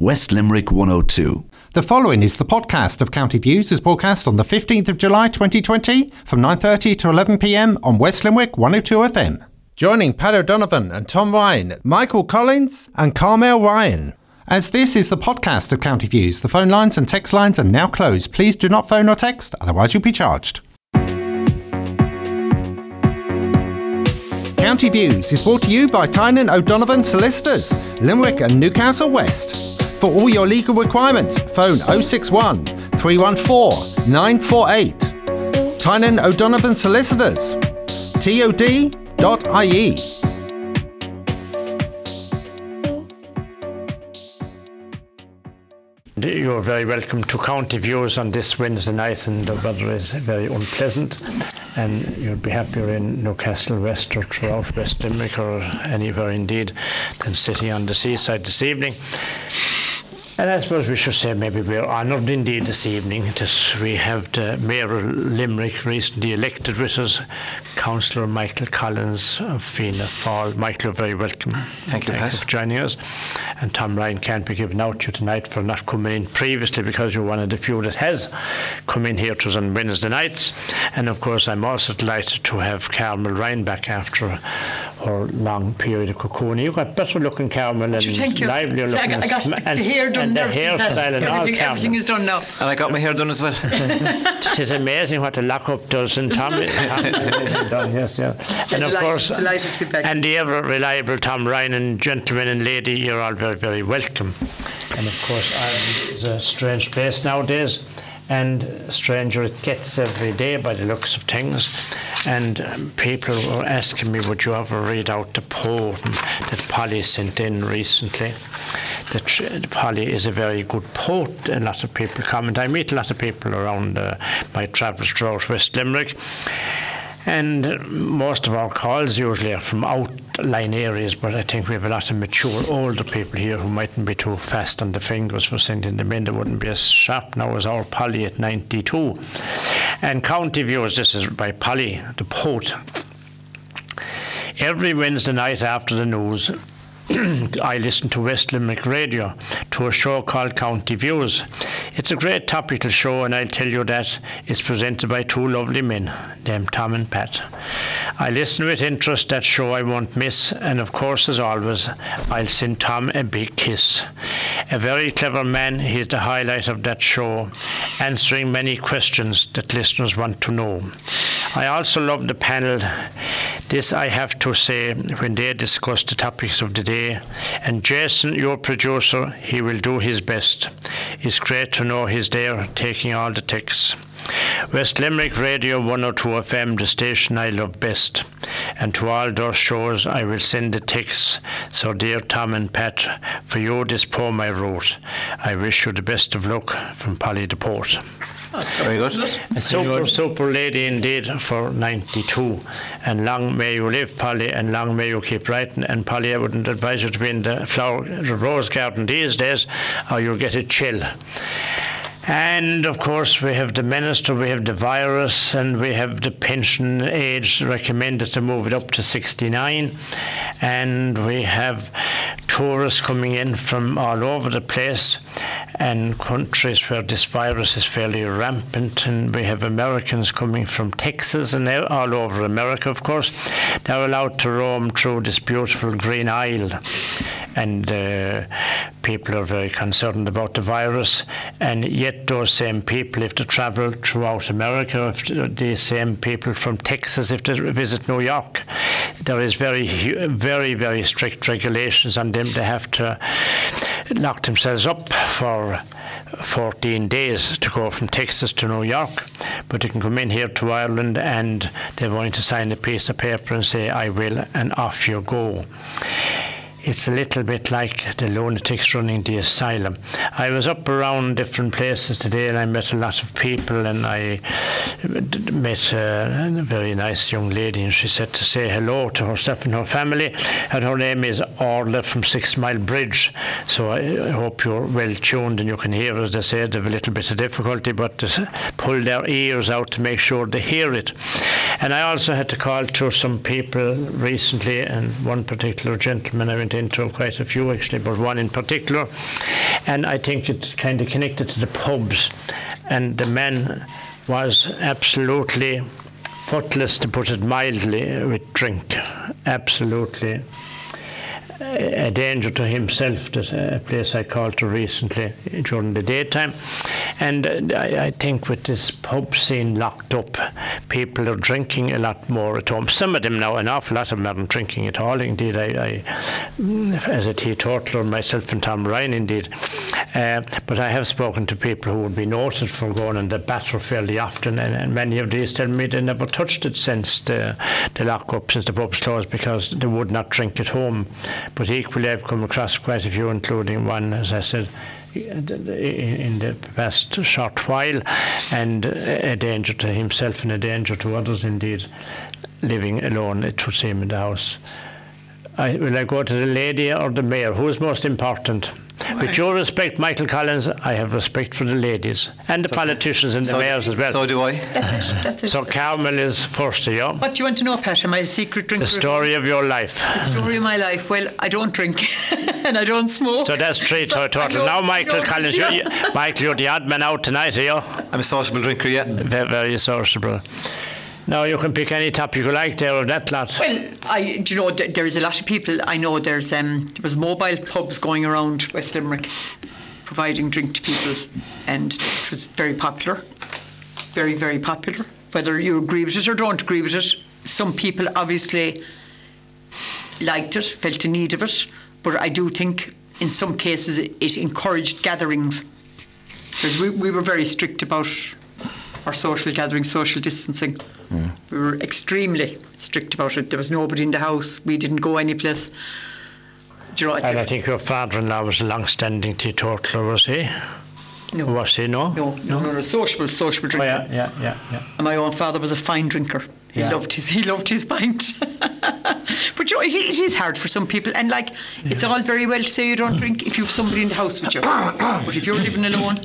West Limerick 102. The following is the podcast of County Views is broadcast on the 15th of July 2020 from 9.30 to 11pm on West Limerick 102 FM. Joining Pat O'Donovan and Tom Ryan, Michael Collins and Carmel Ryan. As this is the podcast of County Views, the phone lines and text lines are now closed. Please do not phone or text, otherwise you'll be charged. County Views is brought to you by Tynan O'Donovan Solicitors, Limerick and Newcastle West. For all your legal requirements, phone 061 314 948. Tynan O'Donovan Solicitors, tod.ie. You're very welcome to County Views on this Wednesday night, and the weather is very unpleasant. And you'll be happier in Newcastle West or throughout West Limerick or anywhere indeed than sitting on the seaside this evening. And I suppose we should say maybe we're honoured indeed this evening that we have the Mayor of Limerick recently elected with us, Councillor Michael Collins of Fianna Fáil. Michael, you're very welcome. Thank you, Pat. for joining us. And Tom Ryan can't be given out to you tonight for not coming in previously because you're one of the few that has come in here to us on Wednesday nights. And of course, I'm also delighted to have Carmel Ryan back after her long period of cocooning. You've got better looking Carmel and livelier See, I looking. got, I got and, the hair done and the everything, hairstyle and all everything, Carmel. everything is done now. And I got my hair done as well. It is amazing what the lockup does in Tom. Tom yes, yeah. And of Delighted- course, delighted to be back. and the ever reliable Tom Ryan and gentlemen and lady, you're all very, very welcome. And of course, Ireland is a strange place nowadays. And stranger it gets every day by the looks of things. And um, people were asking me, would you ever read out the poem that Polly sent in recently? That Polly is a very good port, and lots of people come, and I meet a lot of people around uh, my travels throughout West Limerick. And uh, most of our calls usually are from outlying areas, but I think we have a lot of mature older people here who mightn't be too fast on the fingers for sending them in. They wouldn't be as sharp now as our Polly at 92. And County Views, this is by Polly, the poet. Every Wednesday night after the news, I listen to West Limerick Radio to a show called County Views. It's a great topical show, and I'll tell you that it's presented by two lovely men, named Tom and Pat. I listen with interest that show I won't miss, and of course, as always, I'll send Tom a big kiss. A very clever man, he's the highlight of that show, answering many questions that listeners want to know. I also love the panel. This I have to say when they discuss the topics of the day. And Jason, your producer, he will do his best. It's great to know he's there taking all the texts. West Limerick Radio 102 FM, the station I love best. And to all those shows, I will send the texts. So, dear Tom and Pat, for you this poem I wrote. I wish you the best of luck from Polly the Port. Very good. A super, super lady indeed for 92. And long may you live, Polly, and long may you keep writing. And Polly, I wouldn't advise you to be in the flower, the rose garden these days, or you'll get a chill. And of course, we have the minister, we have the virus, and we have the pension age recommended to move it up to 69. And we have tourists coming in from all over the place and countries where this virus is fairly rampant. And we have Americans coming from Texas and all over America, of course. They're allowed to roam through this beautiful green isle and uh, people are very concerned about the virus. And yet, those same people, if they travel throughout America, if the same people from Texas, if they visit New York, there is very, very, very strict regulations on them. They have to lock themselves up for 14 days to go from Texas to New York, but they can come in here to Ireland and they're going to sign a piece of paper and say, I will, and off you go. It's a little bit like the lunatics running the asylum. I was up around different places today and I met a lot of people and I met uh, a very nice young lady and she said to say hello to herself and her family and her name is Orla from Six Mile Bridge. So I, I hope you're well tuned and you can hear as they say they have a little bit of difficulty but to pull their ears out to make sure they hear it. And I also had to call to some people recently and one particular gentleman I went went into quite a few actually, but one in particular. And I think it's kind of connected to the pubs. And the man was absolutely footless, to put it mildly, with drink. Absolutely a danger to himself, uh, a place I called to recently during the daytime. And uh, I, I, think with this pub scene locked up, people are drinking a lot more at home. Some of them now, an awful lot of them aren't drinking at all. Indeed, I, I as a teetotaler, myself and Tom Ryan, indeed. Uh, but I have spoken to people who would be noted for going on the batter fairly often, and, and, many of these tell me they never touched it since the, the lock up, since the pubs closed, because they would not drink at home. But equally, I've come across quite a few, including one, as I said, in the past short while, and a danger to himself and a danger to others, indeed, living alone, it would seem, in the house. I, will I go to the lady or the mayor? Who is most important? With your respect, Michael Collins, I have respect for the ladies and the so, politicians and the so, mayors as well. So do I. That's it. That's it. So Carmel is first to you. What do you want to know, Pat? Am I a secret drinker? The story of your life. The story of my life. Well, I don't drink and I don't smoke. So that's three so total. Now, Michael Collins, you, Michael, you're the odd man out tonight, are you? I'm a sociable drinker, yeah. Very, very sociable. Now you can pick any topic you like there of that lot. Well, I do you know there is a lot of people I know. There's um, there was mobile pubs going around West Limerick, providing drink to people, and it was very popular, very very popular. Whether you agree with it or don't agree with it, some people obviously liked it, felt the need of it, but I do think in some cases it, encouraged gatherings. Because we, we were very strict about our social gatherings, social distancing. Mm. We were extremely strict about it. There was nobody in the house. We didn't go any place. You know, and I think your father-in-law was a long-standing teetotaler, was he? No. Was he, no? No, no, no, no. Sociable, sociable drinker. Oh, yeah, yeah, yeah, yeah. And my own father was a fine drinker. He yeah. loved his he loved his pint. but you know, it, it is hard for some people, and like yeah. it's all very well to say you don't drink if you have somebody in the house with you, but if you're living alone,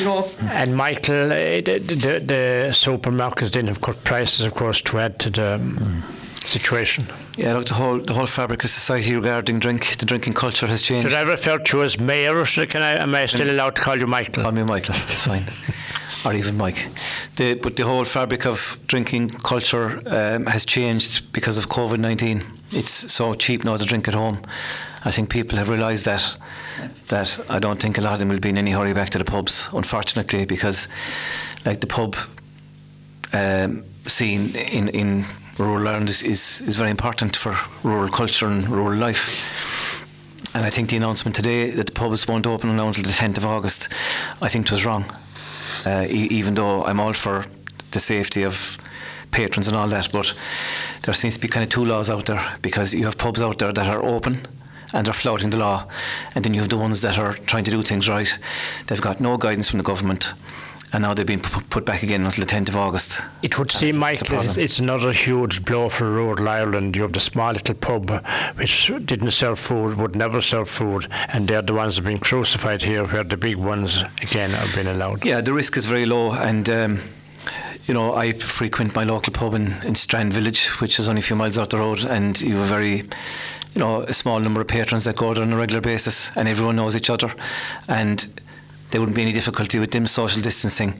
you. And Michael, uh, the, the, the supermarkets didn't have cut prices, of course, to add to the. Um, situation. Yeah, look, the whole the whole fabric of society regarding drink, the drinking culture has changed. Should I refer to you as mayor? Or can I? Am I still allowed to call you Michael? Call me Michael. It's fine. or even Mike. The, but the whole fabric of drinking culture um, has changed because of COVID nineteen. It's so cheap now to drink at home. I think people have realised that that I don't think a lot of them will be in any hurry back to the pubs, unfortunately, because like the pub um, scene in, in rural Ireland is, is, is very important for rural culture and rural life. And I think the announcement today that the pubs won't open until the 10th of August, I think was wrong. Uh, e- even though I'm all for the safety of patrons and all that, but there seems to be kind of two laws out there because you have pubs out there that are open and they're flouting the law. And then you have the ones that are trying to do things right. They've got no guidance from the government. And now they've been put back again until the 10th of August. It would seem, Michael, it's, it's, another huge blow for rural Ireland. You have the small little pub which didn't serve food, would never serve food, and they're the ones that have been crucified here, where the big ones, again, have been allowed. Yeah, the risk is very low, and um, you know, I frequent my local pub in, in Strand Village, which is only a few miles out the road, and you have a very you know, a small number of patrons that go there on a regular basis and everyone knows each other. And there wouldn't be any difficulty with them social distancing,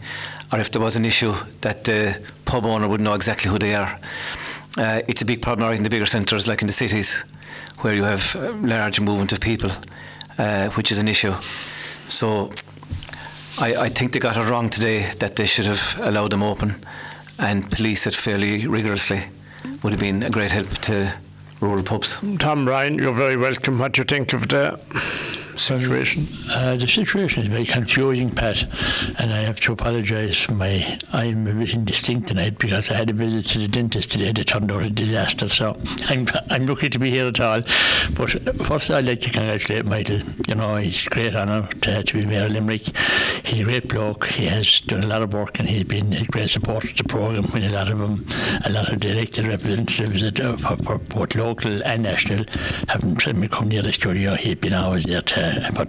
or if there was an issue that the pub owner would know exactly who they are. Uh, it's a big problem right in the bigger centres, like in the cities, where you have large movement of people, uh, which is an issue. So I, I think they got it wrong today that they should have allowed them open and police it fairly rigorously. Would have been a great help to rural pubs. Tom Ryan, you're very welcome. What do you think of the situation? Uh, the situation is very confusing, Pat, and I have to apologise for my. I'm a bit indistinct tonight because I had a visit to the dentist today that turned out a disaster. So I'm I'm lucky to be here at all. But first, I'd like to congratulate Michael. You know, it's a great honour to, to be Mayor Limerick. He's a great bloke. He has done a lot of work and he's been a great supporter of the programme with a lot of them, a lot of the elected representatives that, uh, for, for both local and national haven't come near the studio. He's been always there to uh, for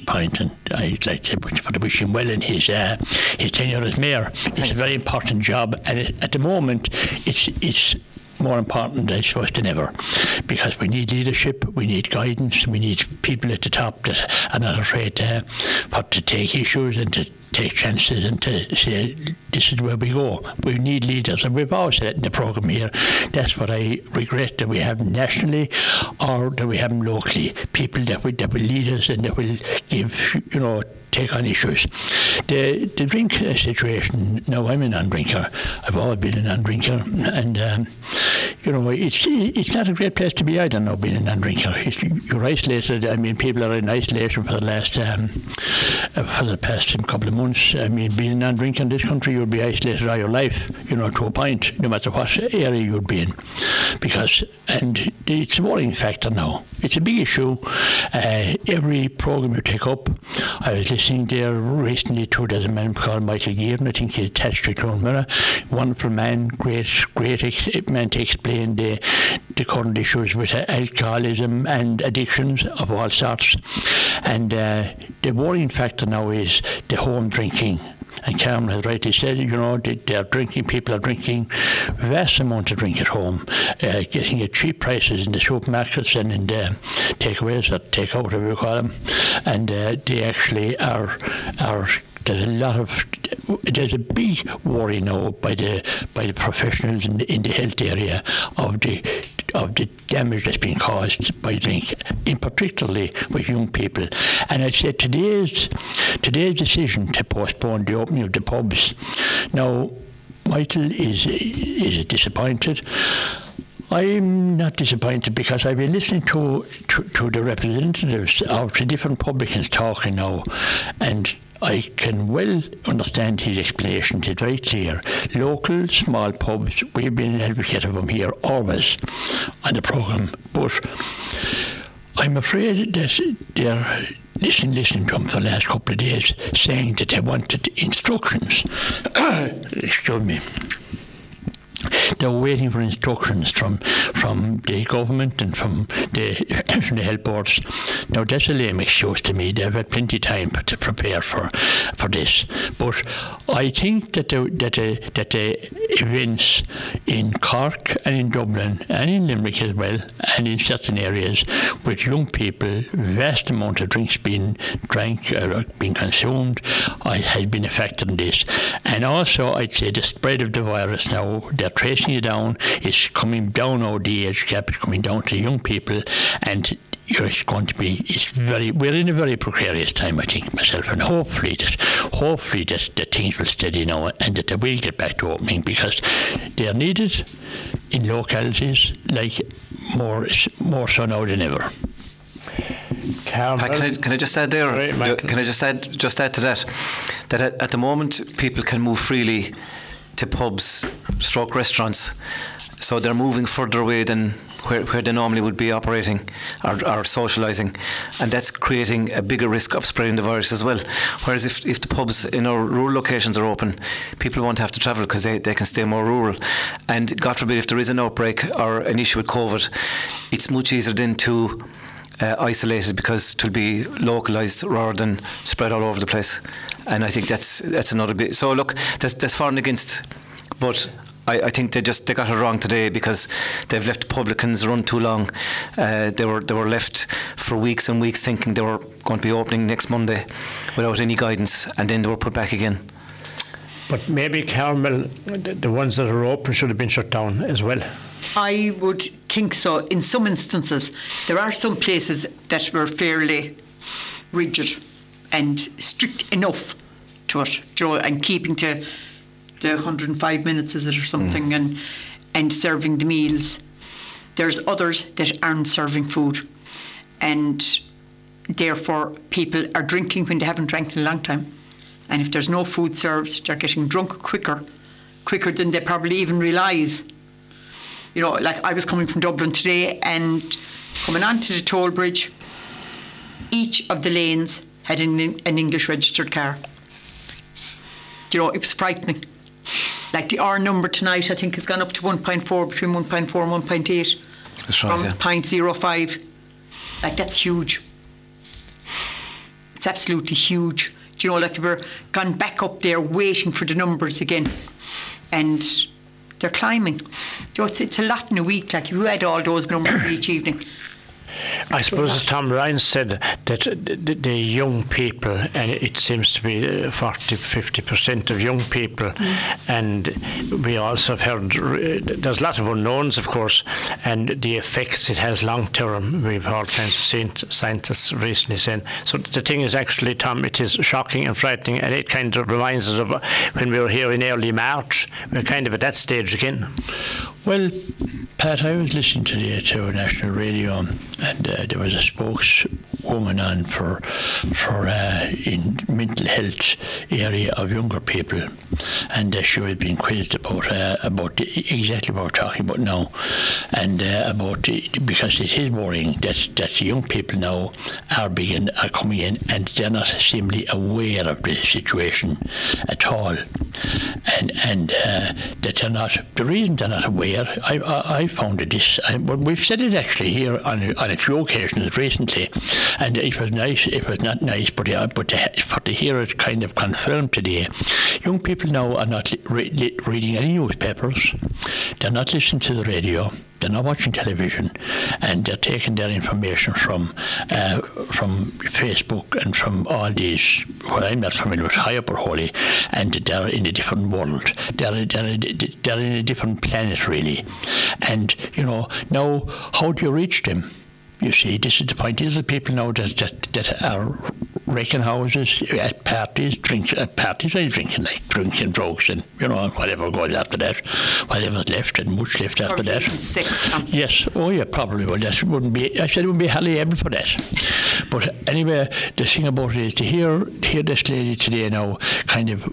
point, and I'd like to, for to wish him well in his uh, his tenure as mayor. It's a very important job, and it, at the moment, it's it's more important, I suppose, than ever, because we need leadership, we need guidance, we need people at the top that are not afraid to, uh, to take issues and to take chances and to say this is where we go. We need leaders, and we've always said in the program here. That's what I regret that we haven't nationally, or that we haven't locally. People that will that will lead us and that will give you know take on issues. The the drink situation. Now I'm a non-drinker. I've always been a non-drinker, and um, you know it's it's not a great place to be. I don't know being a non-drinker. You're isolated. I mean, people are in isolation for the last um, for the past couple of months. I mean, being a non-drinker in this country, you'll be isolated all your life. You know, to a point, no matter what area you'd be in, because and it's a worrying factor now. It's a big issue. Uh, every program you take up, I was listening there recently to there's a man called Michael Gearan, I think he's attached to Clonmara. Wonderful man, great, great ex- man to explain the, the current issues with alcoholism and addictions of all sorts. And uh, the worrying factor now is the home drinking. And Carmen has rightly said, you know, they, are drinking, people are drinking vast amount of drink at home, uh, getting at cheap prices in the supermarkets and in the takeaways or takeout, whatever you call them, and uh, they actually are are there's a lot of there's a big worry now by the by the professionals in the, in the health area of the of the damage that's been caused by drink, in particularly with young people. And I said today's today's decision to postpone the opening of the pubs. Now, Michael is is disappointed. I'm not disappointed because I've been listening to, to, to the representatives of the different publicans talking now, and I can well understand his explanation. It's very clear. Local small pubs, we've been an advocate of them here always on the programme, but I'm afraid that they're listening, listening to them for the last couple of days, saying that they wanted instructions. Excuse me they were waiting for instructions from from the government and from the, from the health boards. Now that's a lame excuse to me. They've had plenty of time to prepare for for this. But I think that the that the, that the events in Cork and in Dublin and in Limerick as well and in certain areas with young people, vast amount of drinks being drank or being consumed, I has been affected in this. And also I'd say the spread of the virus now, they're tracing it down, it's coming down over the age gap, it's coming down to young people and it's going to be it's very we're in a very precarious time I think myself and hopefully that hopefully that, that things will steady now and that they will get back to opening because they are needed in localities like more more so now than ever. Can I, can I just add there? can I just add just add to that that at, at the moment people can move freely to pubs, stroke restaurants. So they're moving further away than where, where they normally would be operating or, or socialising, and that's creating a bigger risk of spreading the virus as well. Whereas if, if the pubs in our rural locations are open, people won't have to travel because they, they can stay more rural. And God forbid, if there is an outbreak or an issue with COVID, it's much easier then to uh, isolated because it will be localised rather than spread all over the place. And I think that's that's another bit. So look, that's that's for and against, but. I, I think they just they got it wrong today because they've left publicans run too long. Uh, they were they were left for weeks and weeks thinking they were going to be opening next Monday without any guidance, and then they were put back again. But maybe Carmel, the ones that are open, should have been shut down as well. I would think so. In some instances, there are some places that were fairly rigid and strict enough to it, you know, and keeping to the 105 minutes, is it, or something, mm. and and serving the meals. There's others that aren't serving food, and therefore people are drinking when they haven't drank in a long time. And if there's no food served, they're getting drunk quicker, quicker than they probably even realise you know, like I was coming from Dublin today and coming onto the toll bridge, each of the lanes had an, an English registered car. You know, it was frightening. Like the R number tonight, I think has gone up to 1.4, between 1.4 and 1.8. That's right, from yeah. 0.05. Like that's huge. It's absolutely huge. Do you know, like we're gone back up there waiting for the numbers again. And they're climbing. You know, it's, it's a lot in a week. Like if you had all those numbers each evening. I suppose as Tom Ryan said that the, the young people, and it seems to be uh, 40, 50 percent of young people, mm. and we also have heard uh, there's a lot of unknowns, of course, and the effects it has long term. We've heard kinds of scientists recently saying. So the thing is actually, Tom, it is shocking and frightening, and it kind of reminds us of when we were here in early March. We're kind of at that stage again. Well, Pat, I was listening to the to national radio, and uh, there was a spokeswoman on for for uh, in mental health area of younger people, and uh, she was being quizzed about uh, about exactly what we're talking about now, and uh, about because it is worrying that that young people now are being are coming in and they're not seemingly aware of the situation at all, and and uh, that they're not the reason they're not aware. I I, I found this, but we've said it actually here on on a few occasions recently, and it was nice. It was not nice, but uh, but to, for to hear it kind of confirmed today, young people now are not re- re- reading any newspapers. They're not listening to the radio they're not watching television, and they're taking their information from uh, from Facebook and from all these. What I'm not familiar with, Hyper Holy, and they're in a different world. They're they're they're in a different planet really, and you know now how do you reach them? You see, this is the point. These are people now that, that, that are wrecking houses at parties, drinks at parties, are drinking like drinking drugs and you know whatever goes after that, whatever's left and much left after that. Six. Yes. Oh yeah, probably. Well, that wouldn't be. I said it wouldn't be hardly able for that. But anyway, the thing about it is to hear hear this lady today now kind of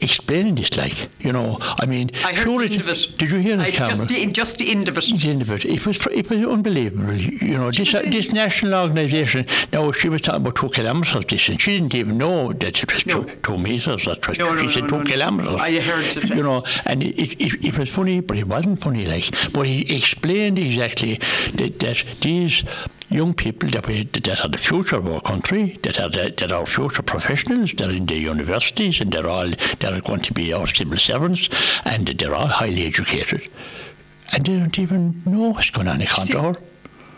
explaining this, like you know, I mean, I heard the end of it. Did you hear the camera? Just the, just the end of it. The end of it. It was it was unbelievable. You know, this uh, this national organisation. Now she was talking about two kilometres distance. She didn't even know that it was No. two, two metres. That's what No, no, she said. two kilometres. I heard it. You know, and it, it, it was funny, but it wasn't funny. Like, but he explained exactly that, that these young people that, we, that are the future of our country, that are the, that are future professionals, they're in the universities, and they're all they're going to be our civil servants, and they're all highly educated, and they don't even know what's going on in Condor.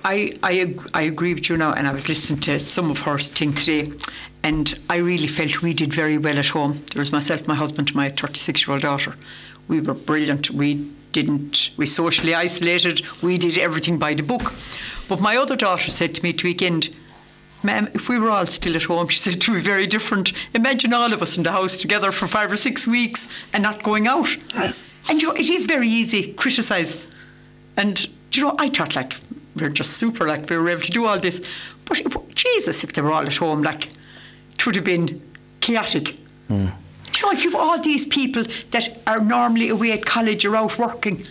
I, I, I agree with you now, and I was listening to some of her thing today, and I really felt we did very well at home. There was myself, my husband, and my 36 year old daughter. We were brilliant. We didn't, we socially isolated, we did everything by the book. But my other daughter said to me at the weekend, Ma'am, if we were all still at home, she said it would be very different. Imagine all of us in the house together for five or six weeks and not going out. And you know, it is very easy to criticise. And you know, I thought like we're just super, like we were able to do all this. But it- Jesus, if they were all at home, like it would have been chaotic. Do you know, if you've all these people that are normally away at college or out working,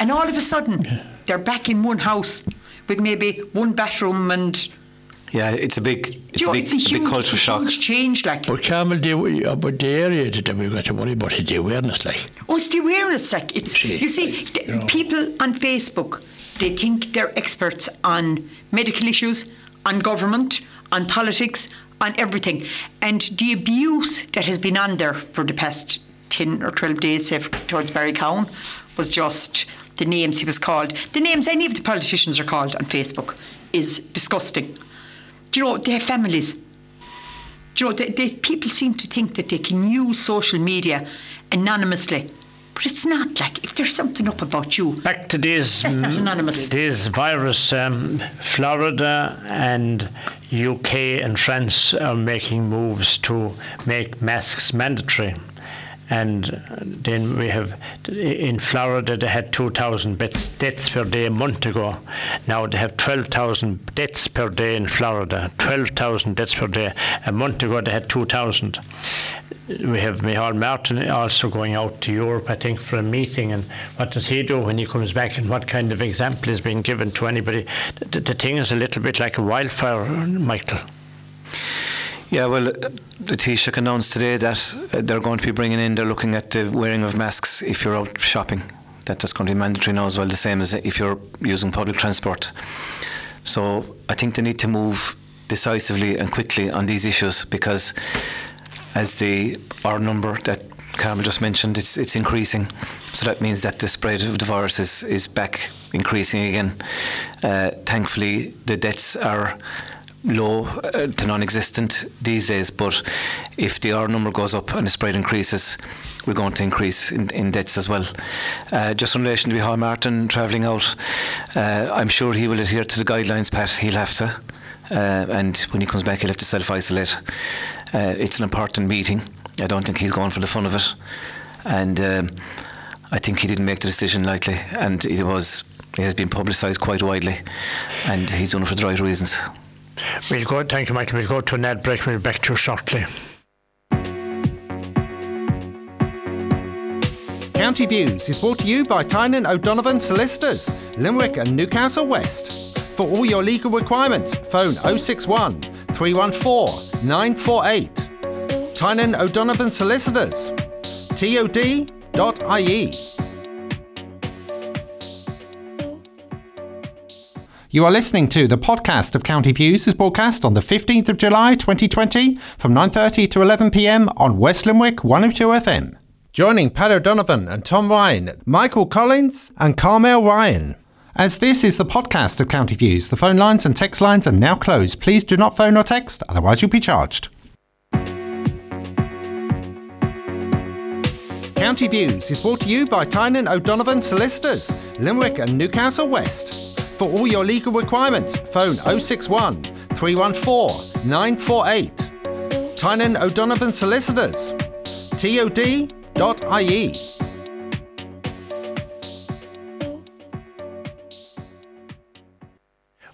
and all of a sudden they're back in one house with maybe one bathroom and Yeah, it's a big, it's you a big, it's a big huge, culture shock. huge change. Like, But Carmel, the, uh, but the area that we've got to worry about is the awareness, like. Oh, it's the awareness. Like it's See, you see, the you know. people on Facebook, they think they're experts on medical issues, on government, on politics, on everything, and the abuse that has been on there for the past ten or twelve days, say, towards Barry Cowen, was just the names he was called. The names any of the politicians are called on Facebook is disgusting. Do you know they have families? Do you know, they, they, people seem to think that they can use social media anonymously, but it's not. Like if there's something up about you, Back to this. That's not anonymous. these virus, um, Florida and UK and France are making moves to make masks mandatory. And then we have in Florida they had 2,000 deaths per day a month ago. Now they have 12,000 deaths per day in Florida. 12,000 deaths per day. A month ago they had 2,000 we have Micheál Martin also going out to Europe, I think, for a meeting. And what does he do when he comes back, and what kind of example is being given to anybody? The, the thing is a little bit like a wildfire, Michael. Yeah, well, uh, the Taoiseach announced today that uh, they're going to be bringing in, they're looking at the wearing of masks if you're out shopping. That that's going to be mandatory now as well, the same as if you're using public transport. So I think they need to move decisively and quickly on these issues because as the R number that Carmel just mentioned, it's it's increasing. So that means that the spread of the virus is, is back increasing again. Uh, thankfully, the deaths are low uh, to non-existent these days. But if the R number goes up and the spread increases, we're going to increase in, in deaths as well. Uh, just in relation to Hall Martin travelling out, uh, I'm sure he will adhere to the guidelines. Pat, he'll have to, uh, and when he comes back, he'll have to self-isolate. Uh, it's an important meeting. I don't think he's going for the fun of it, and. Um, I think he didn't make the decision lightly, and it was it has been publicised quite widely, and he's done it for the right reasons. We'll go. Thank you, Michael. We'll go to Ned break. We'll be back to you shortly. County Views is brought to you by Tynan O'Donovan Solicitors, Limerick and Newcastle West. For all your legal requirements, phone 061 314 948. Tynan O'Donovan Solicitors. TOD.ie. You are listening to the podcast of County Views is broadcast on the 15th of July 2020 from 9.30 to 11pm on West Limerick 102 FM. Joining Pat O'Donovan and Tom Ryan, Michael Collins and Carmel Ryan. As this is the podcast of County Views, the phone lines and text lines are now closed. Please do not phone or text, otherwise you'll be charged. County Views is brought to you by Tynan O'Donovan Solicitors, Limerick and Newcastle West. For all your legal requirements, phone 061 314 948. Tynan O'Donovan Solicitors. TOD.ie.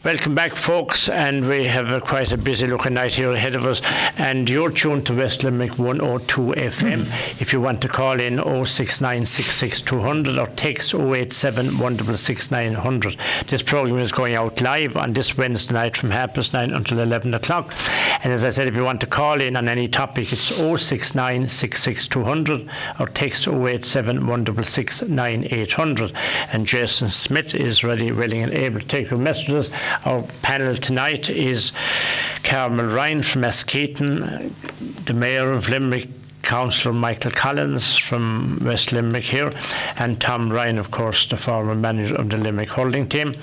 Welcome back, folks, and we have a, quite a busy looking night here ahead of us. And you're tuned to West Limerick 102 FM. if you want to call in 06966 or text 087 This program is going out live on this Wednesday night from half past nine until 11 o'clock. And as I said, if you want to call in on any topic, it's 06966 or text 087 And Jason Smith is ready, willing, and able to take your messages. Our panel tonight is Carmel Ryan from Askeaton, the Mayor of Limerick, Councillor Michael Collins from West Limerick here, and Tom Ryan, of course, the former manager of the Limerick hurling team.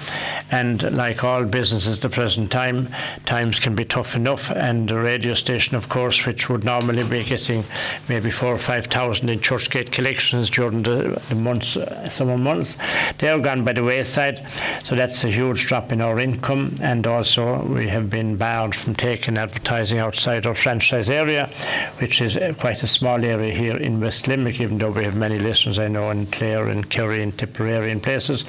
And like all businesses at the present time, times can be tough enough. And the radio station, of course, which would normally be getting maybe four or five thousand in Churchgate collections during the, the months, uh, summer months, they're gone by the wayside. So that's a huge drop in our income. And also, we have been barred from taking advertising outside our franchise area, which is quite a small area here in West Limerick, even though we have many listeners I know in Clare and Kerry and Tipperary and places.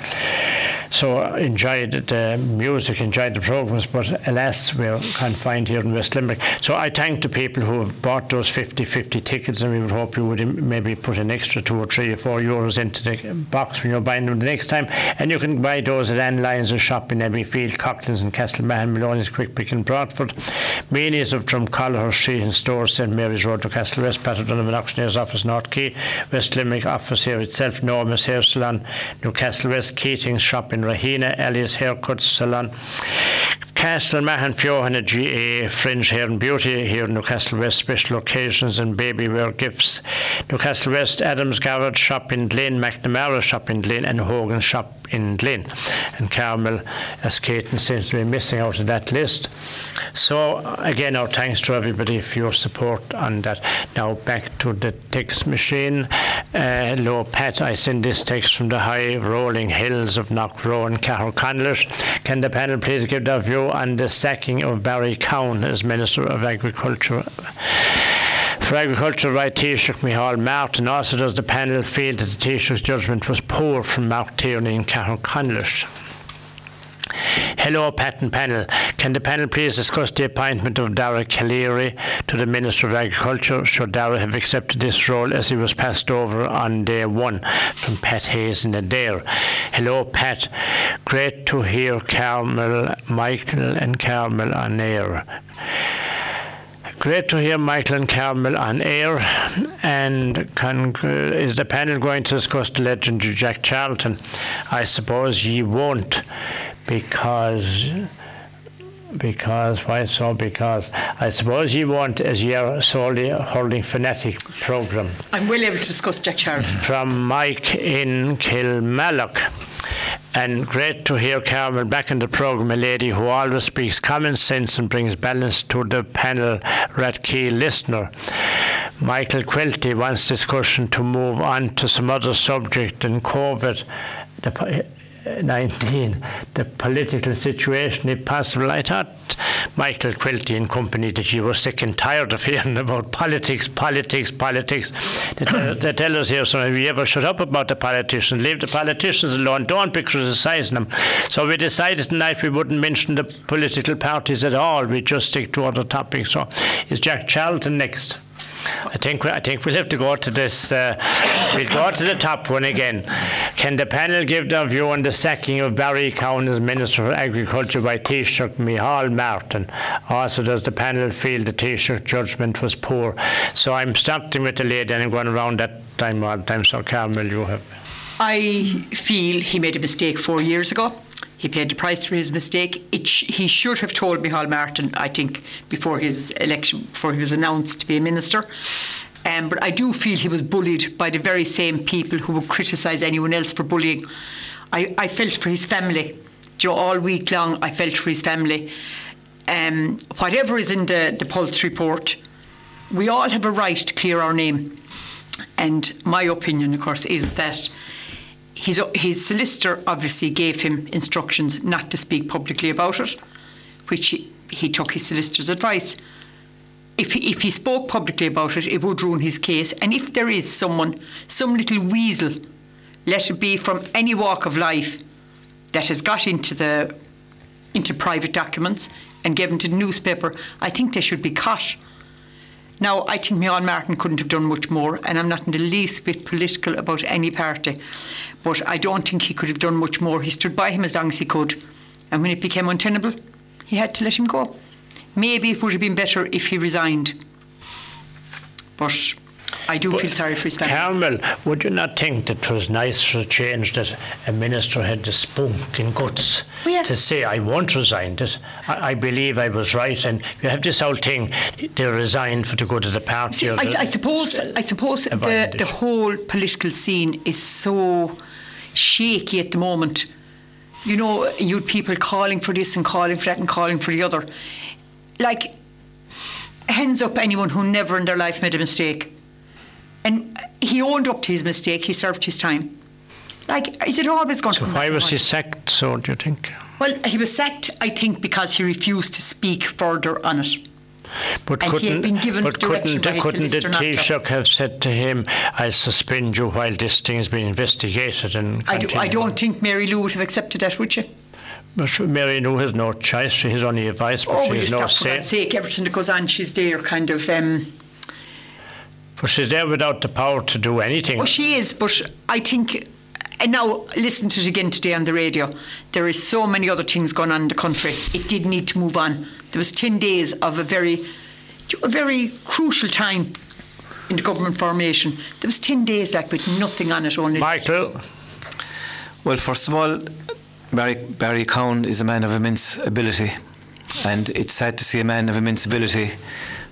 So I enjoyed the music, enjoyed the programs, but alas, we're confined here in West Limerick. So I thank the people who have bought those 50-50 tickets, and we would hope you would um, maybe put an extra two or three or four euros into the box when you're buying them the next time. And you can buy those at Ann Lyons' shop in Abbeyfeale, Coughlin's and Castlemahon, Maloney's, Quick Pick and Broadford. Manias of Drumcollar Street and Stores, St Mary's Road to Castle West, Pat O'Donovan Auctioneer's Office, North Quay, West Limerick Office here itself, Norma's Hair Salon, Newcastle West, Keating's Shop in Rahina, Ellie's Haircut Salon, Castlemahon Fiohana GA, Fringe Hair and Beauty here in Newcastle West, special occasions and baby wear gifts. Newcastle West, Adams Garage Shop in Glen, McNamara Shop in Glen, and Hogan Shop in Glen. And Carmel Askeaton seems to be missing out of that list. So, again, our thanks to everybody for your support on that. Now, back to the text machine. Uh, hello, Pat. I send this text from the high rolling hills of Knockrow and Caherconlish. Can the panel please give their view on the sacking of Barry Cowen as Minister of Agriculture? For Agriculture right Taoiseach Micheál Martin also does the panel feel that the Taoiseach's judgment was poor from Mark Tierney and Caherconlish. Hello, Patton panel. Can the panel please discuss the appointment of Dara Calleary to the Minister of Agriculture? Should Dara have accepted this role as he was passed over on day one from Pat Hayes in Adare? Hello, Pat. Great to hear Carmel, Michael, and Carmel on air. Great to hear Michael and Carmel on air. And uh, is the panel going to discuss the legend of Jack Charlton? I suppose ye won't, because because why so? Because I suppose you want as you're solely hurling fanatic program. I'm willing to discuss Jack Charlton. From Mike in Kilmallock. And great to hear Carmen back in the program, a lady who always speaks common sense and brings balance to the panel rat key listener. Michael Quilty wants discussion to move on to some other subject than COVID. The, 19, the political situation, if possible. I thought Michael Quilty and company that you were sick and tired of hearing about politics, politics, politics. They tell, they tell us here, so we ever shut up about the politicians, leave the politicians alone, don't be criticising them. So we decided tonight we wouldn't mention the political parties at all, we just stick to other topics. So is Jack Charlton next? I think I think we'll have to go to this. Uh, we'll go to the top one again. Can the panel give their view on the sacking of Barry Cowen as Minister for Agriculture by Taoiseach Micheál Martin? Also, does the panel feel the Taoiseach judgment was poor? So I'm starting with the lady and I'm going around that time time. So Carmel, you have. I feel he made a mistake four years ago. He paid the price for his mistake. Sh- he should have told Micheál Martin, I think, before his election, before he was announced to be a minister. Um, but I do feel he was bullied by the very same people who would criticise anyone else for bullying. I, I felt for his family. Know, all week long, I felt for his family. Um, whatever is in the, the Pulse report, we all have a right to clear our name. And my opinion, of course, is that his, his solicitor obviously gave him instructions not to speak publicly about it, which he, he took his solicitor's advice. If he, if he spoke publicly about it, it would ruin his case. And if there is someone, some little weasel, let it be from any walk of life, that has got into the into private documents and given to the newspaper, I think they should be caught. Now, I think Micheál Martin couldn't have done much more, and I'm not in the least bit political about any party. But I don't think he could have done much more. He stood by him as long as he could. And when it became untenable, he had to let him go. Maybe it would have been better if he resigned. But I do but feel sorry for his family. Carmel, would you not think that it was nice for a change that a minister had the spunk and guts well, yeah. to say, I won't resign it. I, I, believe I was right. And you have this whole thing, they resigned for the good of the party. See, I, the, I, suppose, I suppose the, the whole political scene is so shaky at the moment. You know, you had people calling for this and calling for that and calling for the other. Like, hands up anyone who never in their life made a mistake. And he owned up to his mistake, he served his time. Like, is it always going so to why was he sacked, so do you think? Well, he was sacked, I think, because he refused to speak further on it. But and couldn't, but couldn't, couldn't the Taoiseach have said to him, I'll suspend you while this thing is being investigated? and I, do, I don't think Mary Lou would have accepted that, would you? But Mary Lou has no choice. She has only advice, but oh, she has no say. For God's sake, everything that goes on, she's there kind of... Um, but she's there without the power to do anything. Well, she is, but I think and now listen to it again today on the radio. There is so many other things going on in the country. It did need to move on. There was ten days of a very, a very crucial time in the government formation. There was ten days like with nothing on it. Only Michael. Well, first of all, Barry Barry Cowen is a man of immense ability, and it's sad to see a man of immense ability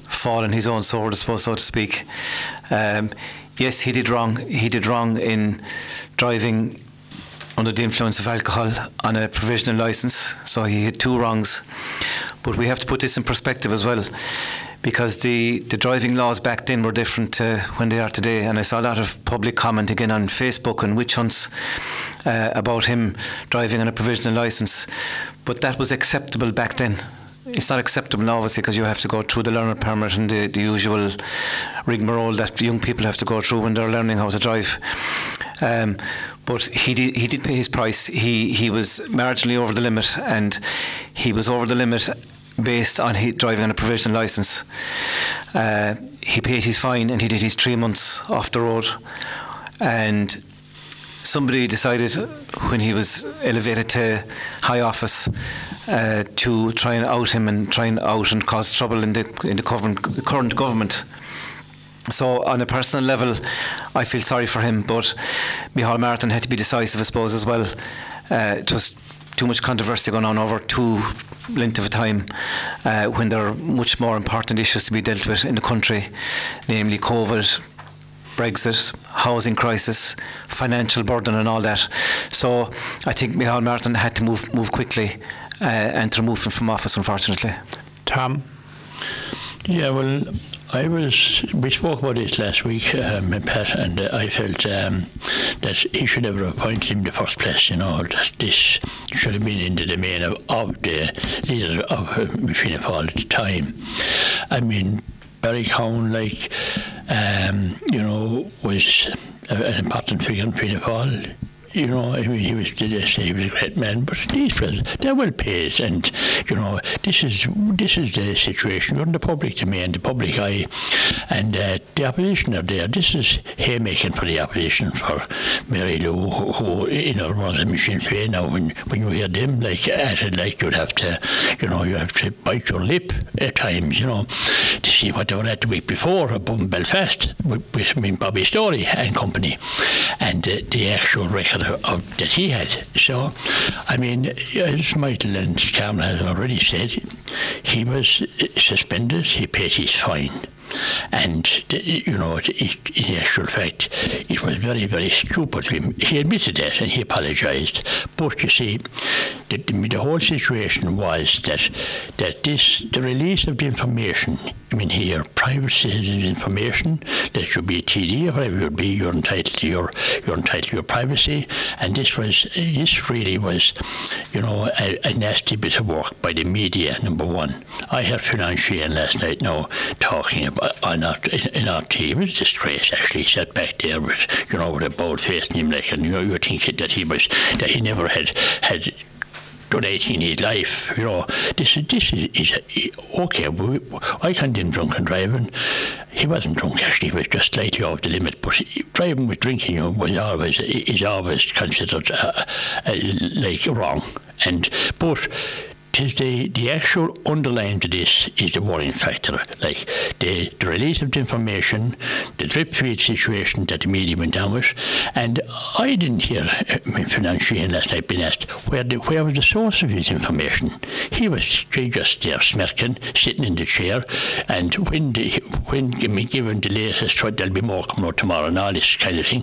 fall on his own sword, I suppose, so to speak. Um, yes, he did wrong. He did wrong in driving under the influence of alcohol on a provisional license. So he had two wrongs. But we have to put this in perspective as well, because the, the driving laws back then were different to when they are today. And I saw a lot of public comment again on Facebook and witch hunts uh, about him driving on a provisional license. But that was acceptable back then it's not acceptable now, obviously, because you have to go through the learner permit and the, the usual rigmarole that young people have to go through when they're learning how to drive. Um, but he did, he did pay his price. He he was marginally over the limit, and he was over the limit based on he driving on a provisional license. Uh, he paid his fine and he did his three months off the road, and somebody decided when he was elevated to high office uh, to try and out him and try and out and cause trouble in the in the current, current government. So on a personal level, I feel sorry for him, but Micheál Martin had to be decisive, I suppose, as well. Uh, just too much controversy going on over too length of a time uh, when there are much more important issues to be dealt with in the country, namely COVID, Brexit, housing crisis, financial burden, and all that. So I think Micheál Martin had to move move quickly uh, and to remove him from office, unfortunately. Tom? Yeah, well, I was. We spoke about this last week, um, Pat, and uh, I felt um, that he should have appointed him the first place. You know that this should have been in the domain of, of the leader of uh, Fianna Fáil at the time. I mean, Barry Cowen, like um, you know, was an important figure in Fianna Fáil you know, he was, did I say he was a great man, but these presents, they're well paid, and you know, this is this is the situation. You're in the public to me and the public eye, and uh, the opposition are there. This is haymaking for the opposition for Mary Lou, who, you know was a Sinn Féin. Now, when when you hear them like at it, like you'd have to, you know, you have to bite your lip at times, you know, to see what they were at the week before in Belfast with, with Bobby Storey and company, and uh, the actual record that he had. So, I mean, as Michael and Carmel has already said, he was suspended, he paid his fine. And, you know, in actual fact, it was very, very stupid. He admitted that and he apologised. But you see, the, the whole situation was that that this, the release of the information, I mean, here, private citizens' information, that should be a TD or whatever it would be, you're entitled to your, you're entitled to your privacy. And this was, this really was, you know, a, a nasty bit of work by the media, number one. I heard Financier last night now talking about our, in our team. A disgrace actually. He sat back there with you know with a bold face and him like and you know you think that he was that he never had had done anything in his life. You know, this is this is, is okay. We, I condemn drunken driving. He wasn't drunk actually; he was just slightly off the limit. But driving with drinking you know, was always is always considered uh, uh, like wrong. And but tis the, the actual underlying to this is the worrying factor. Like the, the release of the information, the drip feed situation that the media went down with. And I didn't hear uh, financially unless I've been asked where, the, where was the source of his information. He was just there smirking, sitting in the chair. And when, the, when given the latest, there'll be more coming out tomorrow and all this kind of thing.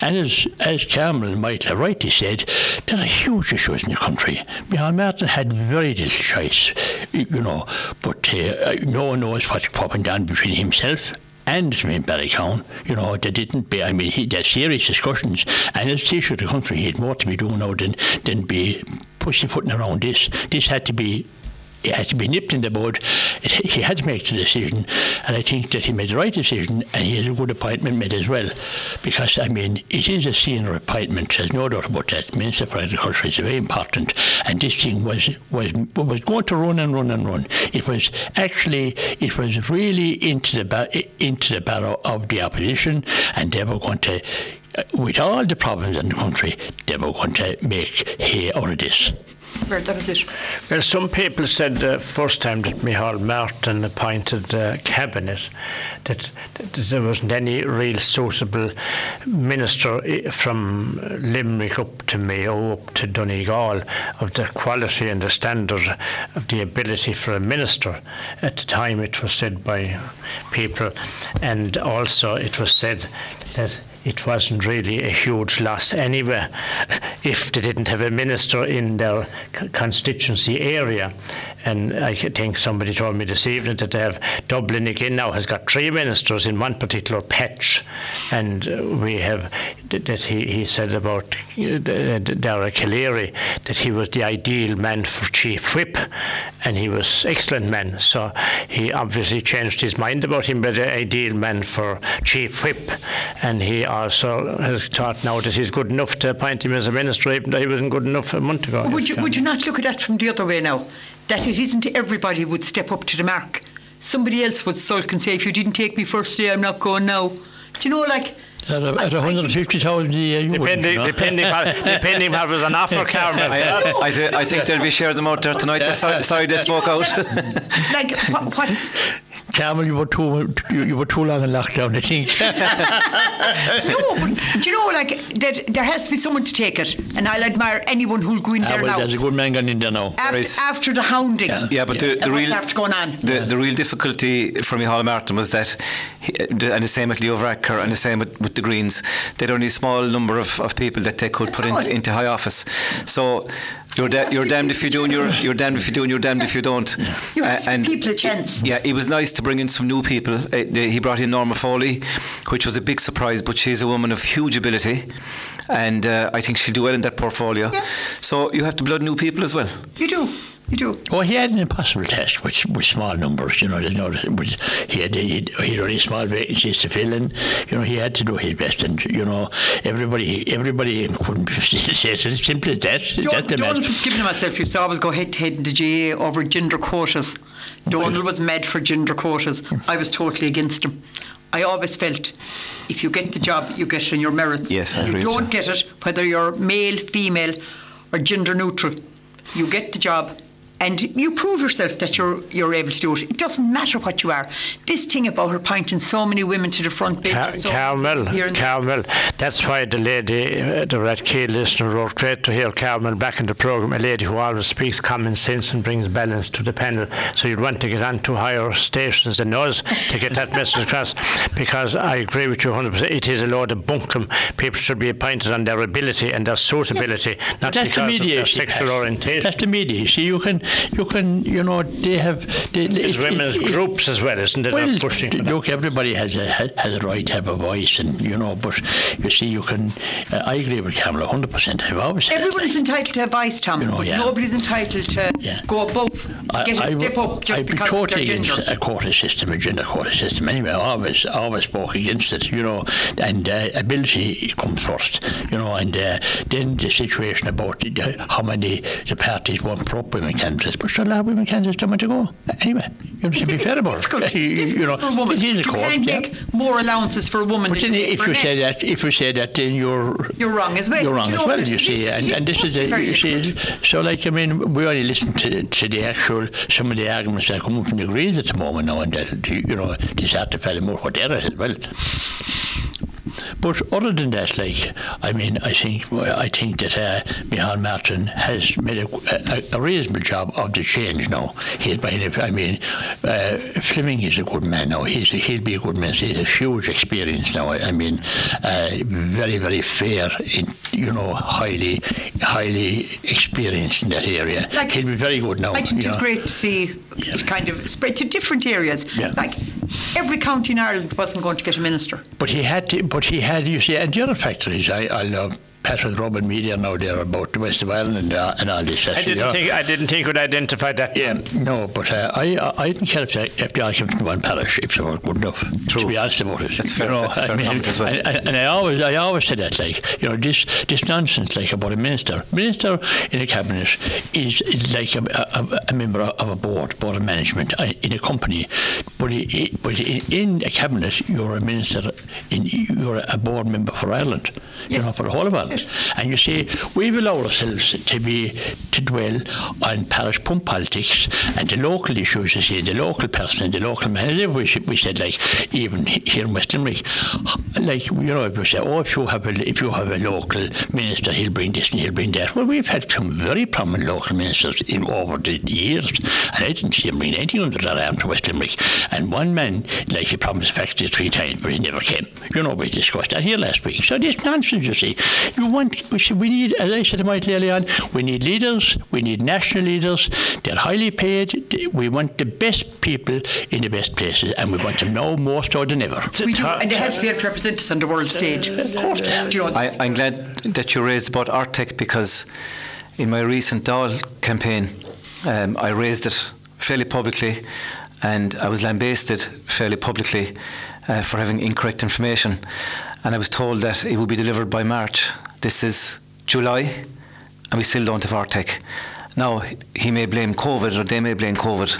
And as, as Carmel Michael rightly said, there are huge issues in the country. Micheál Martin had very very choice, you know. But uh, no one knows what's popping down between himself and in Barry Cowen, you know, they didn't be, I mean, he, there's serious discussions, and as Taoiseach of the country, he had more to be doing now than, than be pussyfooting around this. This had to be it had to be nipped in the bud. He had to make the decision, and I think that he made the right decision, and he has a good appointment made as well. Because, I mean, it is a senior appointment, there's no doubt about that. Minister for Agriculture is very important, and this thing was, was, was going to run and run and run. It was actually, it was really into the, into the barrow of the opposition, and they were going to, uh, with all the problems in the country, they were going to make hay out of this. Well, some people said the first time that Micheál Martin appointed the cabinet that, that, there wasn't any real suitable minister eh, from Limerick up to Mayo, up to Donegal, of the quality and the standard of the ability for a minister. At the time, it was said by people, and also it was said that it wasn't really a huge loss anyway if they didn't have a minister in their constituency area. And I think somebody told me this evening that they have Dublin again now has got three ministers in one particular patch, and we have that he, he said about uh, Dara Calleary that he was the ideal man for chief whip, and he was excellent man. So he obviously changed his mind about him, but the ideal man for chief whip, and he also has thought now that he's good enough to appoint him as a minister, even though he wasn't good enough a month ago. Would you, would you not look at that from the other way now? That it isn't everybody would step up to the mark. Somebody else would sulk and say, if you didn't take me first day, I'm not going now. Do you know, like... At, a, at 150,000 a year, you depending, depending, depending what was an offer, Carmel. I, uh, I, th- I think they'll be sharing them out there tonight. Sorry, sorry they spoke out. like, what, what Carmel, you were too you, you were too long in lockdown, I think. no, but do you know, like, that there has to be someone to take it, and I'll admire anyone who'll go in Ah, there well, now. there's a good man gone in there now. After, is- after the hounding. Yeah, but the, the And real after going on? The, the real difficulty for Micheál Martin was that, he, and the same with Leo Varadkar and the same with, with the Greens, they had only a small number of, of people that they could put all. into, into high office. So you're da- you're damned if you do, and you're you're damned if you do, and you're damned if you don't. You have to Uh, give people a chance. Yeah, it was nice to bring in some new people. Uh, the- he brought in Norma Foley, which was a big surprise, but she's a woman of huge ability, and uh, I think she'll do well in that portfolio. Yeah. So you have to blood new people as well. You do. You do. Oh, he had an impossible task with, with small numbers, you know. There's no, with, he had he had only small vacancies to fill, and you know he had to do his best. And you know, everybody everybody couldn't say it as simple as that. That's the Donald was giving myself. used to always go head to head in the GA over gender quotas. Donald was mad for gender quotas. I was totally against him. I always felt if you get the job, you get it on your merits. Yes, I you agree with don't you. get it whether you're male, female, or gender neutral. You get the job. And you prove yourself that you're you're able to do it. It doesn't matter what you are. This thing about her pointing so many women to the front bench. Car- so Carmel, here and there. Carmel. That's why the lady, uh, the Rathkeale listener, wrote great to hear Carmel back in the programme. A lady who always speaks common sense and brings balance to the panel. So you'd want to get on to higher stations than us to get that message across. Because I agree with you 100%. It is a load of bunkum. People should be appointed on their ability and their suitability, not That's the because of media. their sexual Pat. orientation. That's the media. See, you can, you can, you know, they have. They, There's it- women's it- it- groups as well, isn't it? Well, pushing for look, everybody has a has has a right to have a voice, and you know. But you see, you can. Uh, I agree with Carmel hundred percent. I've always said that, like. entitled to advice, Tom. You know, but yeah. Nobody's entitled to Yeah. go above, to get a I- step up just I'd be because totally of against a quota system, a gender quota system. Anyway, I always, I always spoke against it, you know, and uh, ability comes first, you know, and uh, then the situation about the, how many the parties want pro women candidates, but sure, a lot of women candidates don't want to go. Anyway, you should be fair about it. You- you know, for a woman. it is a you court, can't yeah. make more allowances for a woman But then if you say that, if you say that, then you're You're wrong as well. You're wrong you as well. You see, is- and, and this is the you see. So, like I mean, we only listen to to the actual some of the arguments that are coming from the Greens at the moment now, and that you know they start to fell more they're at as well. But other than that, like I mean, I think I think that uh, Micheál Martin has made a, a, a reasonable job of the change now. He's by I mean, uh, Fleming is a good man now. He's he'll be a good man. He has huge experience now. I, I mean, uh, very very fair, in, you know, highly highly experienced in that area. Like, he'll be very good now. I think it's know. great to see Yeah. it kind of spread to different areas. Yeah. Like every county in Ireland wasn't going to get a minister. But he had to, but he had, you see, and the other factor is, I, I love Patrick Robin media now there about the West of Ireland and, uh, and all this. I didn't yeah. think I didn't think would identify that. Yeah, no, but uh, I I didn't care if they, if they all came from one parish if they were good enough. To be honest about it, That's fair- You know, that's a fair I mean, as well. And, and- and I always I always said that like you know this this nonsense like about a minister minister in a cabinet is, is like a, a, a member of a board board of management uh, in a company, but i but in, in a cabinet you're a minister in you're a board member for Ireland. You know for the whole of Ireland, and you see we've allowed ourselves to be to dwell on parish pump politics and the local issues, you see, the local person the local manager. We, we said like even here in West Limerick, like you know, if we say, oh, if you have a if you have a local minister, he'll bring this and he'll bring that. Well, we've had some very prominent local ministers in over the years, and I didn't see him bring anything under that arm to West Limerick. And one man, like he promised factory three times, but he never came. You know, we discussed that here last week. So this nonsense, you see, you want we, see, we need, as I said to Michael earlier on, we need leaders, we need national leaders. They're highly paid. We want the best people in the best places, and we want them now more so than ever. We do, and they have to be able to represent us on the world stage. Of course. You know, I, I'm glad that you raised about Artec because in my recent Dáil campaign, um, I raised it fairly publicly and I was lambasted fairly publicly uh, for having incorrect information. And I was told that it would be delivered by March. This is July and we still don't have Artec. Now, he may blame COVID or they may blame COVID,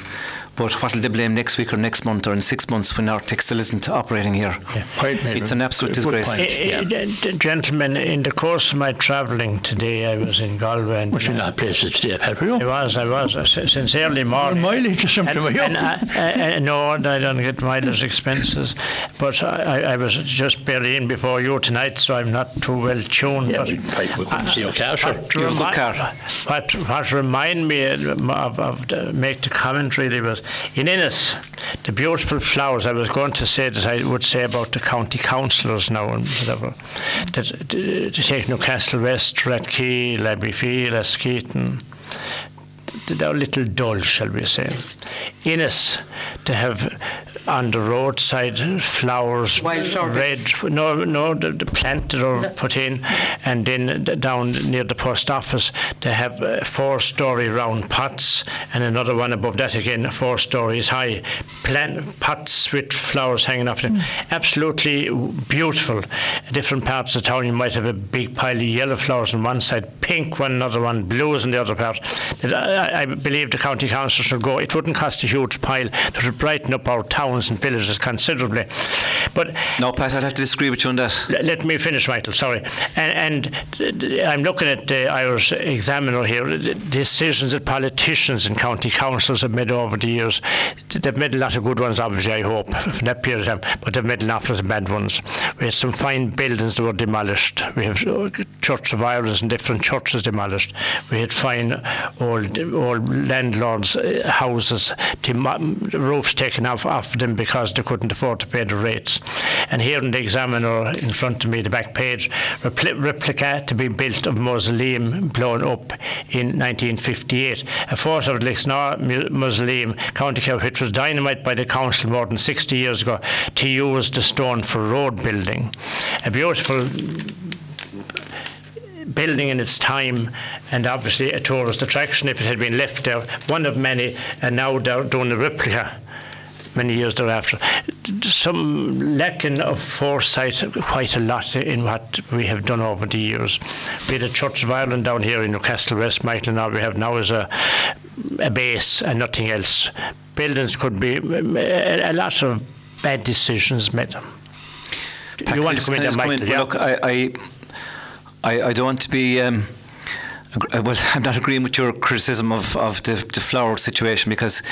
But what will they blame next week or next month or in six months when our textile isn't operating here? Point made. It's an absolute disgrace. point. Eh, Yeah. eh, d- Gentlemen, in the course of my travelling today, I was in Galway. And, But you're not places to stay, Pat, I was, I was, uh, s- since early morning. mileage or something, And, were you? and I, I, I, no, I don't get mileage expenses. But I, I- I was just barely in before you tonight, so I'm not too well tuned. Yeah, but we, we couldn't see your car, sure. what, You have a good remi- car. what, what remind me of, of the, make the comment really was in Ennis, the beautiful flowers. I was going to say that I would say about the county councillors now and whatever. That to take Newcastle West, Rathkeale, Abbeyfeale, Askeaton. They're a little dull, shall we say. Ennis, to have on the roadside flowers, red, no, no, the, the planted or put in, and then down near the post office they have uh, four story round pots, and another one above that again, four stories high, plant pots with flowers hanging off them. Absolutely beautiful. Different parts of town, you might have a big pile of yellow flowers on one side, pink one, another one, blues on the other part. I, I believe the county council should go. It wouldn't cost a huge pile. It would brighten up our towns and villages considerably. But No, Pat, I'd have to disagree with you on that. L- Let me finish, Michael. Sorry. And, and I'm looking at the Irish Examiner here. The decisions that politicians and county councils have made over the years. They've made a lot of good ones, obviously, I hope, for that period of time, but they've made an awful lot of bad ones. We had some fine buildings that were demolished. We have uh, Church of Ireland and different churches demolished. We had fine old, old landlords' uh, houses, roofs taken off, off them because they couldn't afford to pay the rates. And here in the Examiner, in front of me, the back page, repli- replica to be built of mausoleum blown up in 1958. A photo of Lixnaw Mausoleum, County Kerry, which was dynamite by the council more than 60 years ago to use the stone for road building. A beautiful building in its time and obviously a tourist attraction if it had been left there, one of many, and now they're doing a replica many years thereafter. Some lacking of foresight quite a lot in what we have done over the years. Be the Church of Ireland down here in Newcastle West, Michael, and all we have now is a, a base and nothing else. Buildings could be a, a lot of bad decisions made. Pat, you want to come in there, Michael? Yeah. Look, I, I, I, I don't want to be. Um, uh, well, I'm not agreeing with your criticism of, of the, the flower situation because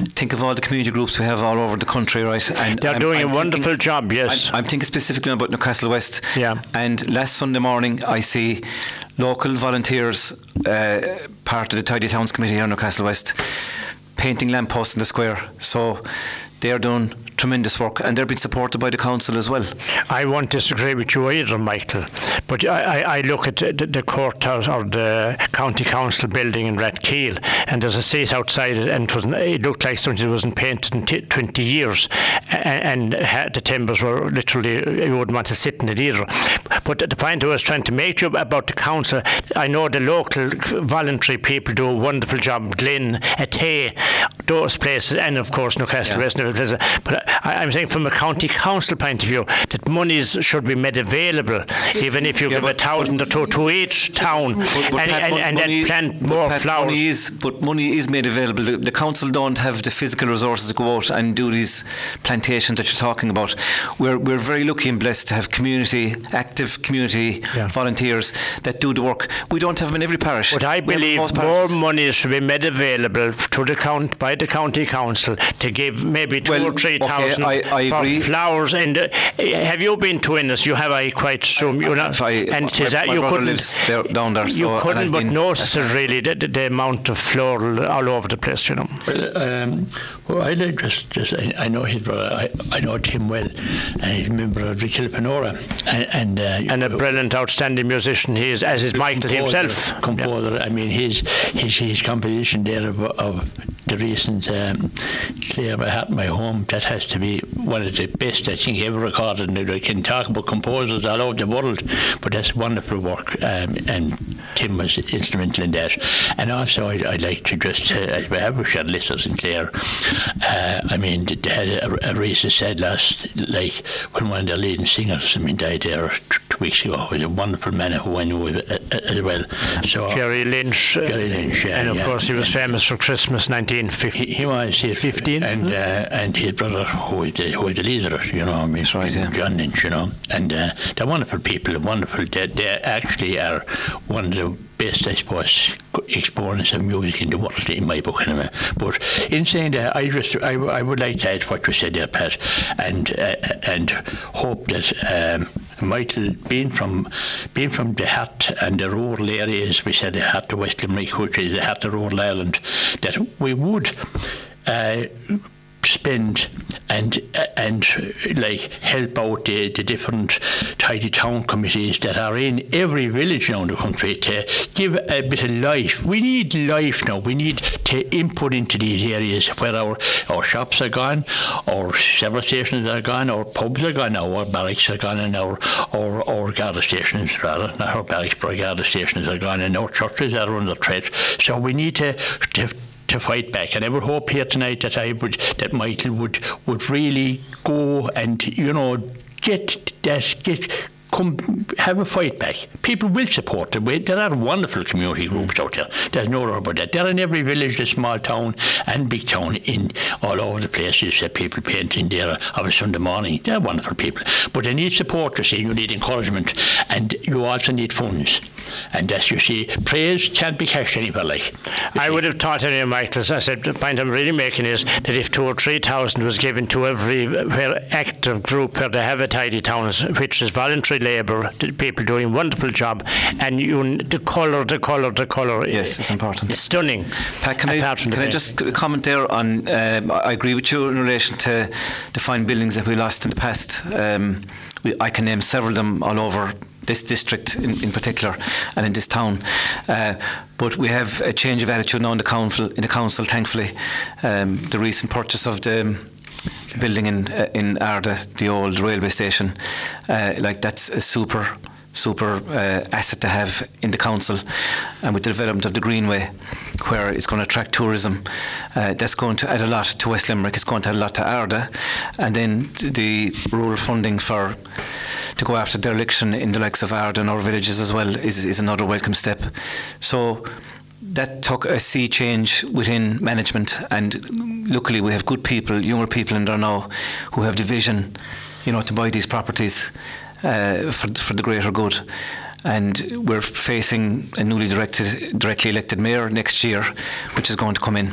think of all the community groups we have all over the country, right? And They're I'm- doing I'm a wonderful thinking- job, yes. I'm, I'm thinking specifically about Newcastle West. Yeah. And last Sunday morning, I see local volunteers, uh, part of the Tidy Towns Committee here in Newcastle West, painting lampposts in the square. So they are doing tremendous work and they're being supported by the council as well. I won't disagree with you either, Michael. But I, I, I look at the, the courthouse or the county council building in Rathkeale, and there's a seat outside it, and it, was, it looked like something that wasn't painted in t- 20 years, and, and the timbers were literally you wouldn't want to sit in it either. But the point I was trying to make you about the council, I know the local voluntary people do a wonderful job. Glin, Athea, those places, and of course Newcastle Yeah. West and other places. But I'm saying from a county council point of view that monies should be made available, even if you Yeah, give a thousand or two to each town, But- but and, Pat, and, and then money- plant more Pat, flowers. Money is, but money is made available. The, the council don't have the physical resources to go out and do these plantations that you're talking about. We're, we're very lucky and blessed to have community, active community Yeah. volunteers that do the work. We don't have them in every parish. But I We have them in believe more money should be made available to the count by the county council to give maybe two Well, or three okay, thousand I- I for agree. flowers. And uh, have you been to Ennis? You have, I quite assume. You know, If I- and my- that my you couldn't lives there- down there, You so- and couldn't but been- notice it really the, the, the amount of floral all over the place. You know. Well, um, well, I like just, just I, I know his brother. I, I know Tim well, and he's a member of the Kilfenora, and and, uh, and a brilliant, outstanding musician he is, as is Michael himself. Composer. I mean, his his his composition there of, of the recent um, "Clear My Heart, My Home" that has to be one of the best I think ever recorded. And I can talk about composers all over the world, but that's wonderful work, um, and Tim was instrumental in that. And also, I'd, I'd like to just uh, as we have with Shad Lister Sinclair. Uh, I mean, they had a, a race sad last, like when one of their leading singers, I mean, died there two weeks ago. He was a wonderful man who I knew as well. So Jerry Lynch. uh, Jerry Lynch, yeah, and of yeah. course, he was famous for Christmas 1950. He, he was his 15, and uh, and his brother who was the who was the leader, you know, I mean, right, yeah. John Lynch, you know, and uh, they're wonderful people, wonderful. They, they actually are one of the best, I suppose, exponents of music in the world, in my book, anyway. But in saying that, I just I, I would like to add what you said there, Pat, and uh, and hope that. Um, Michael, being from being from the Hat and the rural areas, we said the Hat to West Limerick, which is the Hat to rural Ireland, that we would uh, spend and and like help out the, the different tidy town committees that are in every village around the country to give a bit of life. We need life now. We need to input into these areas where our, our shops are gone, our several stations are gone, our pubs are gone our barracks are gone, and our our, our Garda stations rather, not our barracks, but our stations are gone, and our churches are under threat. So we need to, to to fight back. And I would hope here tonight that I would that Michael would would really go and you know get that get come have a fight back. People will support them. There are wonderful community groups out there. There's no doubt about that. They're in every village, the small town and big town in all over the place. You see people painting there of a Sunday morning. They're wonderful people. But they need support, you see. You need encouragement. And you also need funds. And as you see, praise can't be cashed anywhere like. I would have thought anyway, Michael, as I said, the point I'm really making is that if two or three thousand was given to every active group where they have a tidy towns, which is voluntary labour, the people doing a wonderful job, and you the colour, the colour, the colour. Yes, it's important. It's stunning. Pat, can, I, apart from the can I just comment there on? Um, I agree with you in relation to the fine buildings that we lost in the past. Um, we, I can name several of them all over this district in, in particular and in this town. Uh, but we have a change of attitude now in the council. In the council, thankfully, um, the recent purchase of the building in uh, in Ardagh, the old railway station, uh, like that's a super super uh, asset to have in the council. And with the development of the Greenway where it's going to attract tourism uh, that's going to add a lot to West Limerick. It's going to add a lot to Ardagh. And then the rural funding for to go after dereliction in the likes of Ardagh and our villages as well is, is another welcome step. So that took a sea change within management and luckily we have good people younger people in there now who have the vision you know to buy these properties uh, for, for the greater good. And we're facing a newly directed, directly elected mayor next year, which is going to come in.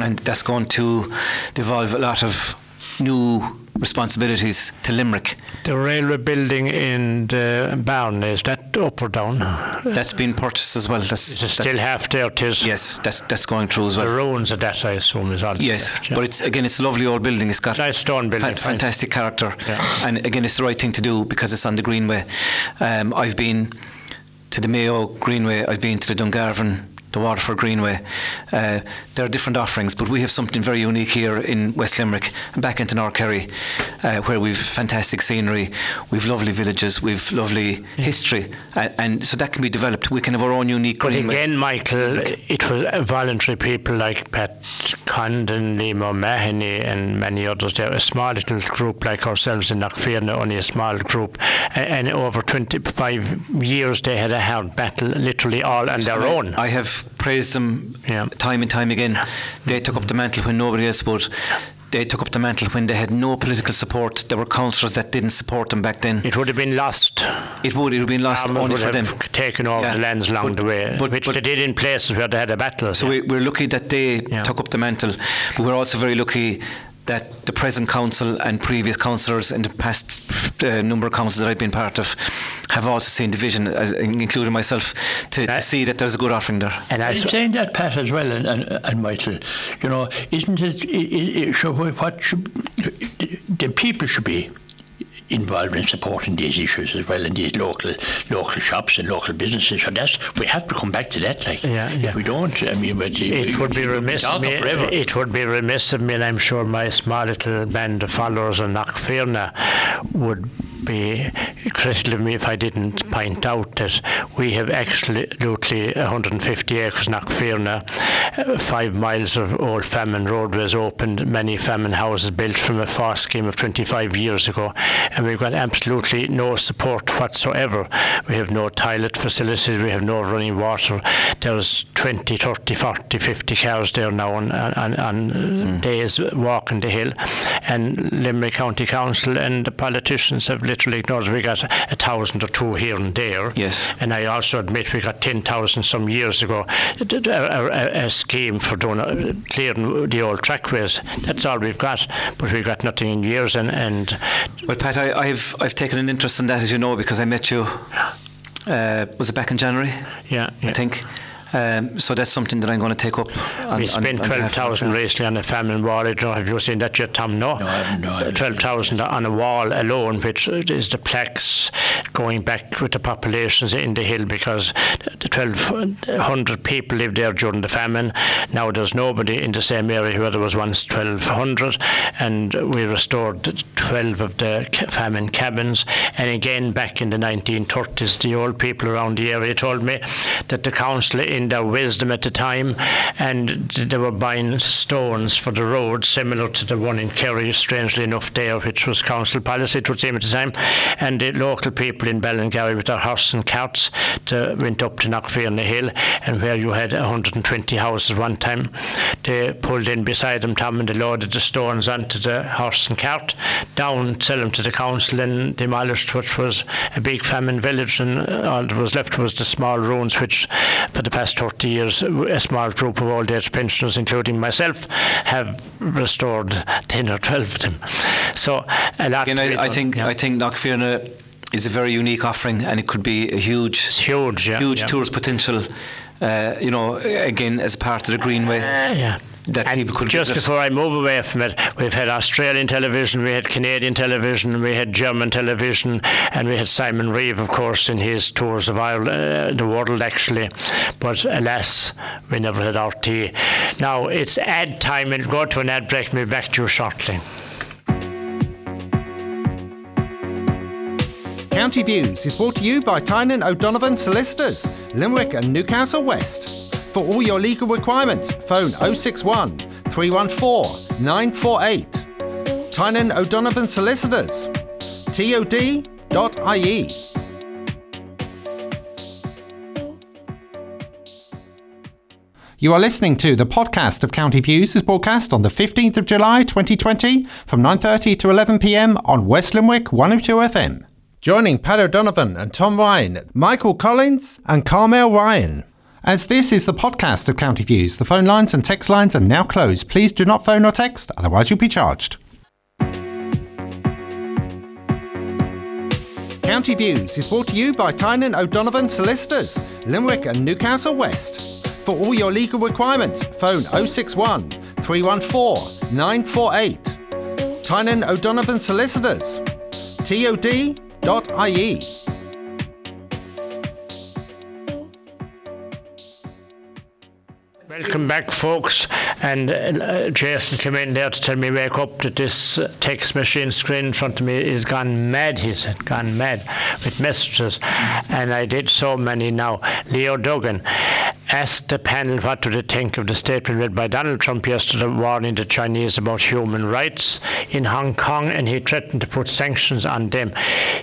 And that's going to devolve a lot of new responsibilities to Limerick. The railway building in the barn, is that up or down? That's been purchased as well. That's, Is it that- still half there? It is. yes, that's that's going through as well. The ruins of that, I assume, is also Yes, left, yeah. but it's again, it's a lovely old building. It's got Nice stone building, fa- fantastic character, Yeah. and again, it's the right thing to do because it's on the Greenway. Um, I've been to the Mayo Greenway. I've been to the Dungarvan. The Waterford Greenway. Uh, there are different offerings, but we have something very unique here in West Limerick and back into North Kerry, uh, where we've fantastic scenery, we've lovely villages, we've lovely history, and, and so that can be developed. We can have our own unique But Greenway. again, Michael, it was voluntary people like Pat Condon, Liam O'Mahony, and many others. There, a small little group like ourselves in Knockfierna, only a small group, A- and, over 25 years they had a hard battle, literally all on their own. I have praised them Yeah. time and time again. They took up the mantle when nobody else would. They took up the mantle when they had no political support. There were councillors that didn't support them back then. It would have been lost. It would it would have been lost Farmers only would for them. have taken over Yeah. the lands along But- the way, but- which but- they did in places where they had a battle. So we, we're lucky that they Yeah. took up the mantle, but we're also very lucky that the present council and previous councillors in the past uh, number of councils that I've been part of have also seen division, as, including myself, to, to see that there's a good offering there. and I In s- saying that, Pat, as well, and, and, and Michael, you know, isn't it, i i should, what should, the people should be involved in supporting these issues as well in these local local shops and local businesses. So that's, we have to come back to that, like, Yeah, yeah. if we don't, I mean, but It would be remiss of me. forever. It would be remiss of me, and I'm sure my small little band of followers in Knockfierna would be critical of me if I didn't point out that we have actually 150 acres in uh, five miles of old famine roadways opened, many famine houses built from a fast scheme of 25 years ago, and we've got absolutely no support whatsoever. We have no toilet facilities, we have no running water. There's 20, 30, 40, 50 cows there now on, on, on mm. days walking the hill, and Limerick County Council and the politicians have literally ignored. We got a thousand or two here and there. Yes. And I also admit we got 10,000 some years ago, a, a, a scheme for doing, uh, clearing the old trackways. That's all we've got, but we've got nothing in years. And, and well, Pat, I, have I've taken an interest in that, as you know, because I met you. Uh, was it back in January? Yeah, yeah. I think. Um, so that's something that I'm going to take up. On, we spent 12,000 recently on the famine wall. I don't know, have you seen that yet, Tom? No. no, no 12,000 on a wall alone, which is the plaques going back with the populations in the hill because the 1,200 people lived there during the famine. Now there's nobody in the same area where there was once 1,200, and we restored 12 of the famine cabins. And again, back in the 1930s, the old people around the area told me that the council in their wisdom at the time, and they were buying stones for the road, similar to the one in Kerry, strangely enough, there, which was council policy, at the time. And the local people in Ballingarry with their horses and carts went up to Knockfierna Hill, and where you had 120 houses one time, they pulled in beside them, Tom, and they loaded the stones onto the horse and cart, down, sell them to the council, and demolished what was a big famine village, and all that was left was the small ruins, which for the past 30 years, a small group of old age pensioners, including myself, have restored 10 or 12 of them. So a lot. Again, I, I, think yeah. I think is a very unique offering, and it could be a huge, it's huge, yeah, huge yeah. tourist potential. Uh, you know, again as part of the Greenway. Uh, yeah that and people could just visit. before I move away from it, we've had Australian television, we had Canadian television, we had German television, and we had Simon Reeve, of course, in his tours of Ireland, uh, the world actually. But alas, we never had RTÉ. Now it's ad time, and go to an ad break. We'll be back to you shortly. County Views is brought to you by Tynan O'Donovan Solicitors, Limerick and Newcastle West. For all your legal requirements, phone 061 314 948. Tynan O'Donovan Solicitors. TOD.ie. You are listening to the podcast of County Views is broadcast on the 15th of July 2020 from 9:30 to 11 p.m. on West Limerick 102 FM. Joining Pat O'Donovan and Tom Ryan, Michael Collins and Carmel Ryan. As this is the podcast of County Views, the phone lines and text lines are now closed. Please do not phone or text, otherwise you'll be charged. County Views is brought to you by Tynan O'Donovan Solicitors, Limerick and Newcastle West. For all your legal requirements, phone 061 314 948. Tynan O'Donovan Solicitors. TOD.ie. Welcome back, folks. And uh, Jason came in there to tell me wake up that this uh, text machine screen in front of me is gone mad. He said, gone mad with messages, and I did so many now. Leo Duggan asked the panel what do they think of the statement read by Donald Trump yesterday warning the Chinese about human rights in Hong Kong, and he threatened to put sanctions on them.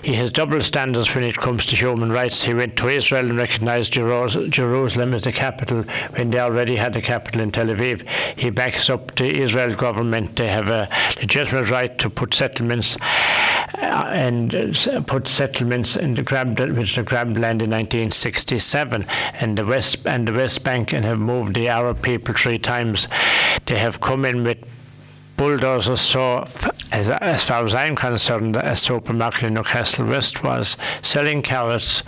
He has double standards when it comes to human rights. He went to Israel and recognized Jerusalem as the capital when they already had the capital in Tel Aviv. He backs up the Israel government. They have a legitimate right to put settlements uh, and uh, put settlements in the grabbed, which the grabbed land in 1967, and the West and the West Bank, and have moved the Arab people three times. They have come in with bulldozers. So, as, as far as I'm concerned, a supermarket in Newcastle West was selling carrots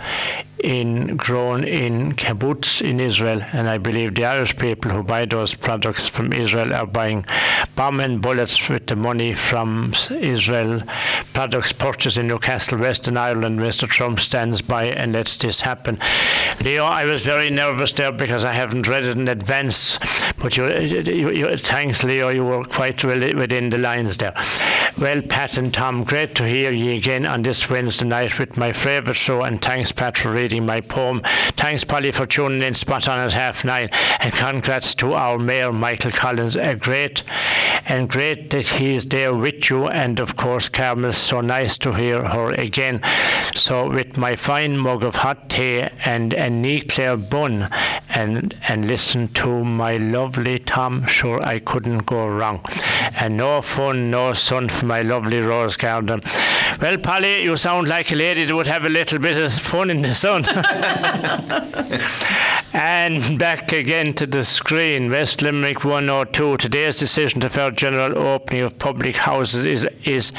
in grown in kibbutz in Israel, and I believe the Irish people who buy those products from Israel are buying bomb and bullets with the money from Israel products purchased in Newcastle, Western Ireland. Mr. Trump stands by and lets this happen. Leo, I was very nervous there because I haven't read it in advance, but you, you, you thanks, Leo. You were quite within the lines there. Well, Pat and Tom, great to hear you again on this Wednesday night with my favourite show, and thanks, Pat, for reading my poem. Thanks, Polly, for tuning in spot on at half nine, and congrats to our Mayor, Michael Collins. A great and great that he's there with you, and of course, Carmel, so nice to hear her again. So, with my fine mug of hot tea and a neat clear bun, and and listen to my lovely Tom, sure I couldn't go wrong. And no fun, no sun for my lovely rose garden. Well, Polly, you sound like a lady that would have a little bit of fun in the sun. And back again to the screen. West Limerick 102. Today's decision to fair general opening of public houses is, is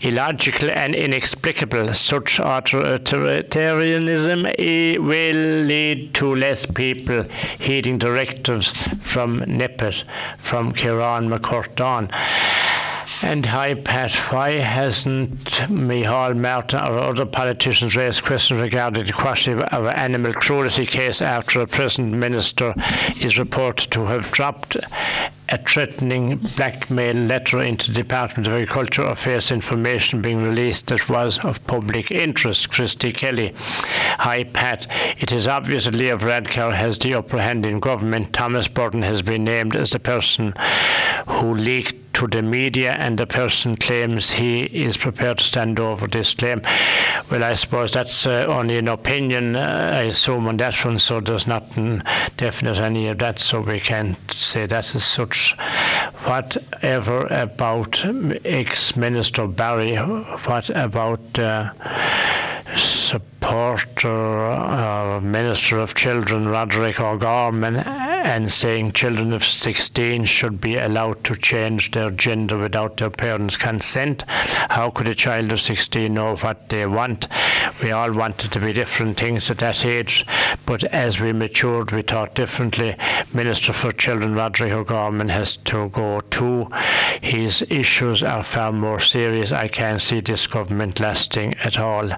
illogical and inexplicable. Such authoritarianism eh, will lead to less people heeding directives from NPHET, from Kieran McCurtain. And hi, Pat, why hasn't Micheál Martin or other politicians raised questions regarding the question of an animal cruelty case after a present minister is reported to have dropped a threatening blackmail letter into the Department of Agriculture Affairs information being released that was of public interest. Christy Kelly. Hi, Pat. It is obvious that Leo Varadkar has the upper hand in government. Thomas Burton has been named as the person who leaked to the media and the person claims he is prepared to stand over this claim. Well, I suppose that's uh, only an opinion, uh, I assume, on that one, so there's nothing definite any of that, so we can't say that as such. Whatever about ex-Minister Barry, what about uh, supporter, uh, Minister of Children, Roderick O'Gorman, and saying children of 16 should be allowed to change their gender without their parents' consent. How could a child of 16 know what they want? We all wanted to be different things at that age, but as we matured, we thought differently. Minister for Children, Roderick O'Gorman, has to go too. His issues are far more serious. I can't see this government lasting at all.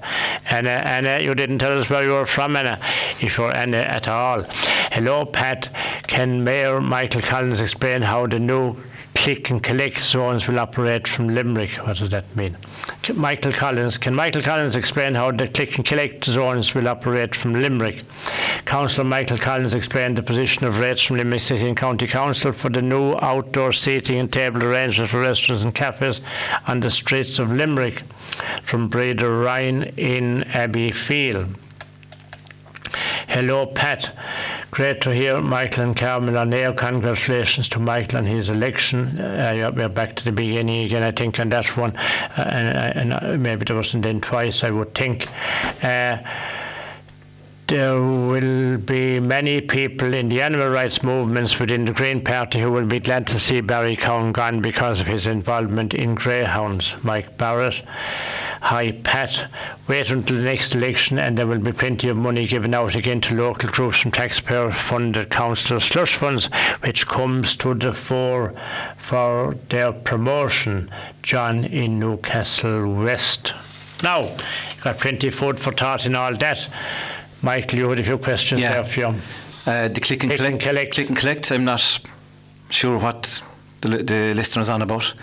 Anna, Anna, you didn't tell us where you were from, Anna, if you're Anna at all. Hello, Pat. Can Mayor Michael Collins explain how the new click and collect zones will operate from Limerick. What does that mean? Michael Collins, can Michael Collins explain how the click and collect zones will operate from Limerick? Councillor Michael Collins explained the position of rates from Limerick City and County Council for the new outdoor seating and table arrangements for restaurants and cafes on the streets of Limerick from Breeder Ryan in Abbeyfeale. Hello, Pat. Great to hear Michael and Carmel on air. Congratulations to Michael on his election. Uh, we're back to the beginning again, I think, on that one. Uh, and, uh, and, maybe there wasn't in twice, I would think. Uh, there will be many people in the animal rights movements within the Green Party who will be glad to see Barry Cowen gone because of his involvement in greyhounds. Mike Barrett. Hi, Pat. Wait until the next election and there will be plenty of money given out again to local groups from taxpayer funded council slush funds, which comes to the fore for their promotion. John in Newcastle West. Now, got plenty of food for thought in all that. Michael, you had a few questions Yeah. there for you. Uh, the click and Click and collect, collect. click and collect. I'm not sure what the, the listener's on about.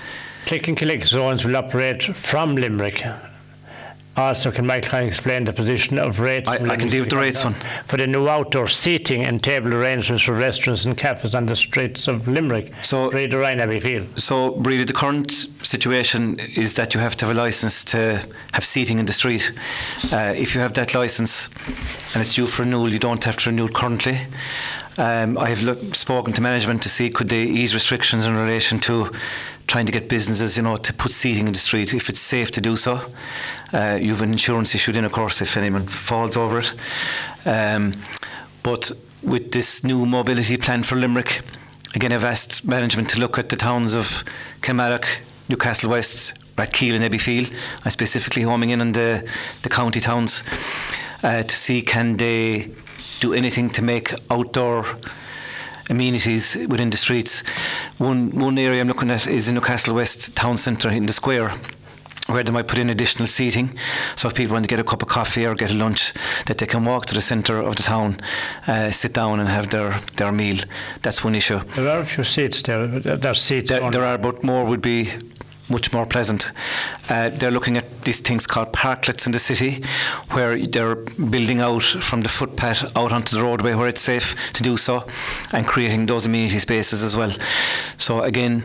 Click and collect zones will operate from Limerick. Also, can Michael explain the position of rates? I- I can deal with the rates one. For the new outdoor seating and table arrangements for restaurants and cafes on the streets of Limerick. So- the Ryan Abbeyfeale. So, really, the current situation is that you have to have a license to have seating in the street. Uh, if you have that license and it's due for renewal, you don't have to renew it currently. Um, I have spoken to management to see could they ease restrictions in relation to trying to get businesses, you know, to put seating in the street if it's safe to do so. Uh, you have an insurance issued in, of course, if anyone falls over it. Um, but with this new mobility plan for Limerick, again, I've asked management to look at the towns of Kilmallock, Newcastle West, Rathkeale and Abbeyfeale. I'm specifically homing in on the, the county towns. uh, to see can they do anything to make outdoor amenities within the streets. One one area I'm looking at is in Newcastle West Town Centre in the square where they might put in additional seating. So if people want to get a cup of coffee or get a lunch, that they can walk to the centre of the town, uh, sit down and have their, their meal. That's one issue. There are a few seats there. There's seats. There, there are, but more would be much more pleasant. Uh, they're looking at these things called parklets in the city, where they're building out from the footpath out onto the roadway where it's safe to do so, and creating those amenity spaces as well. So again,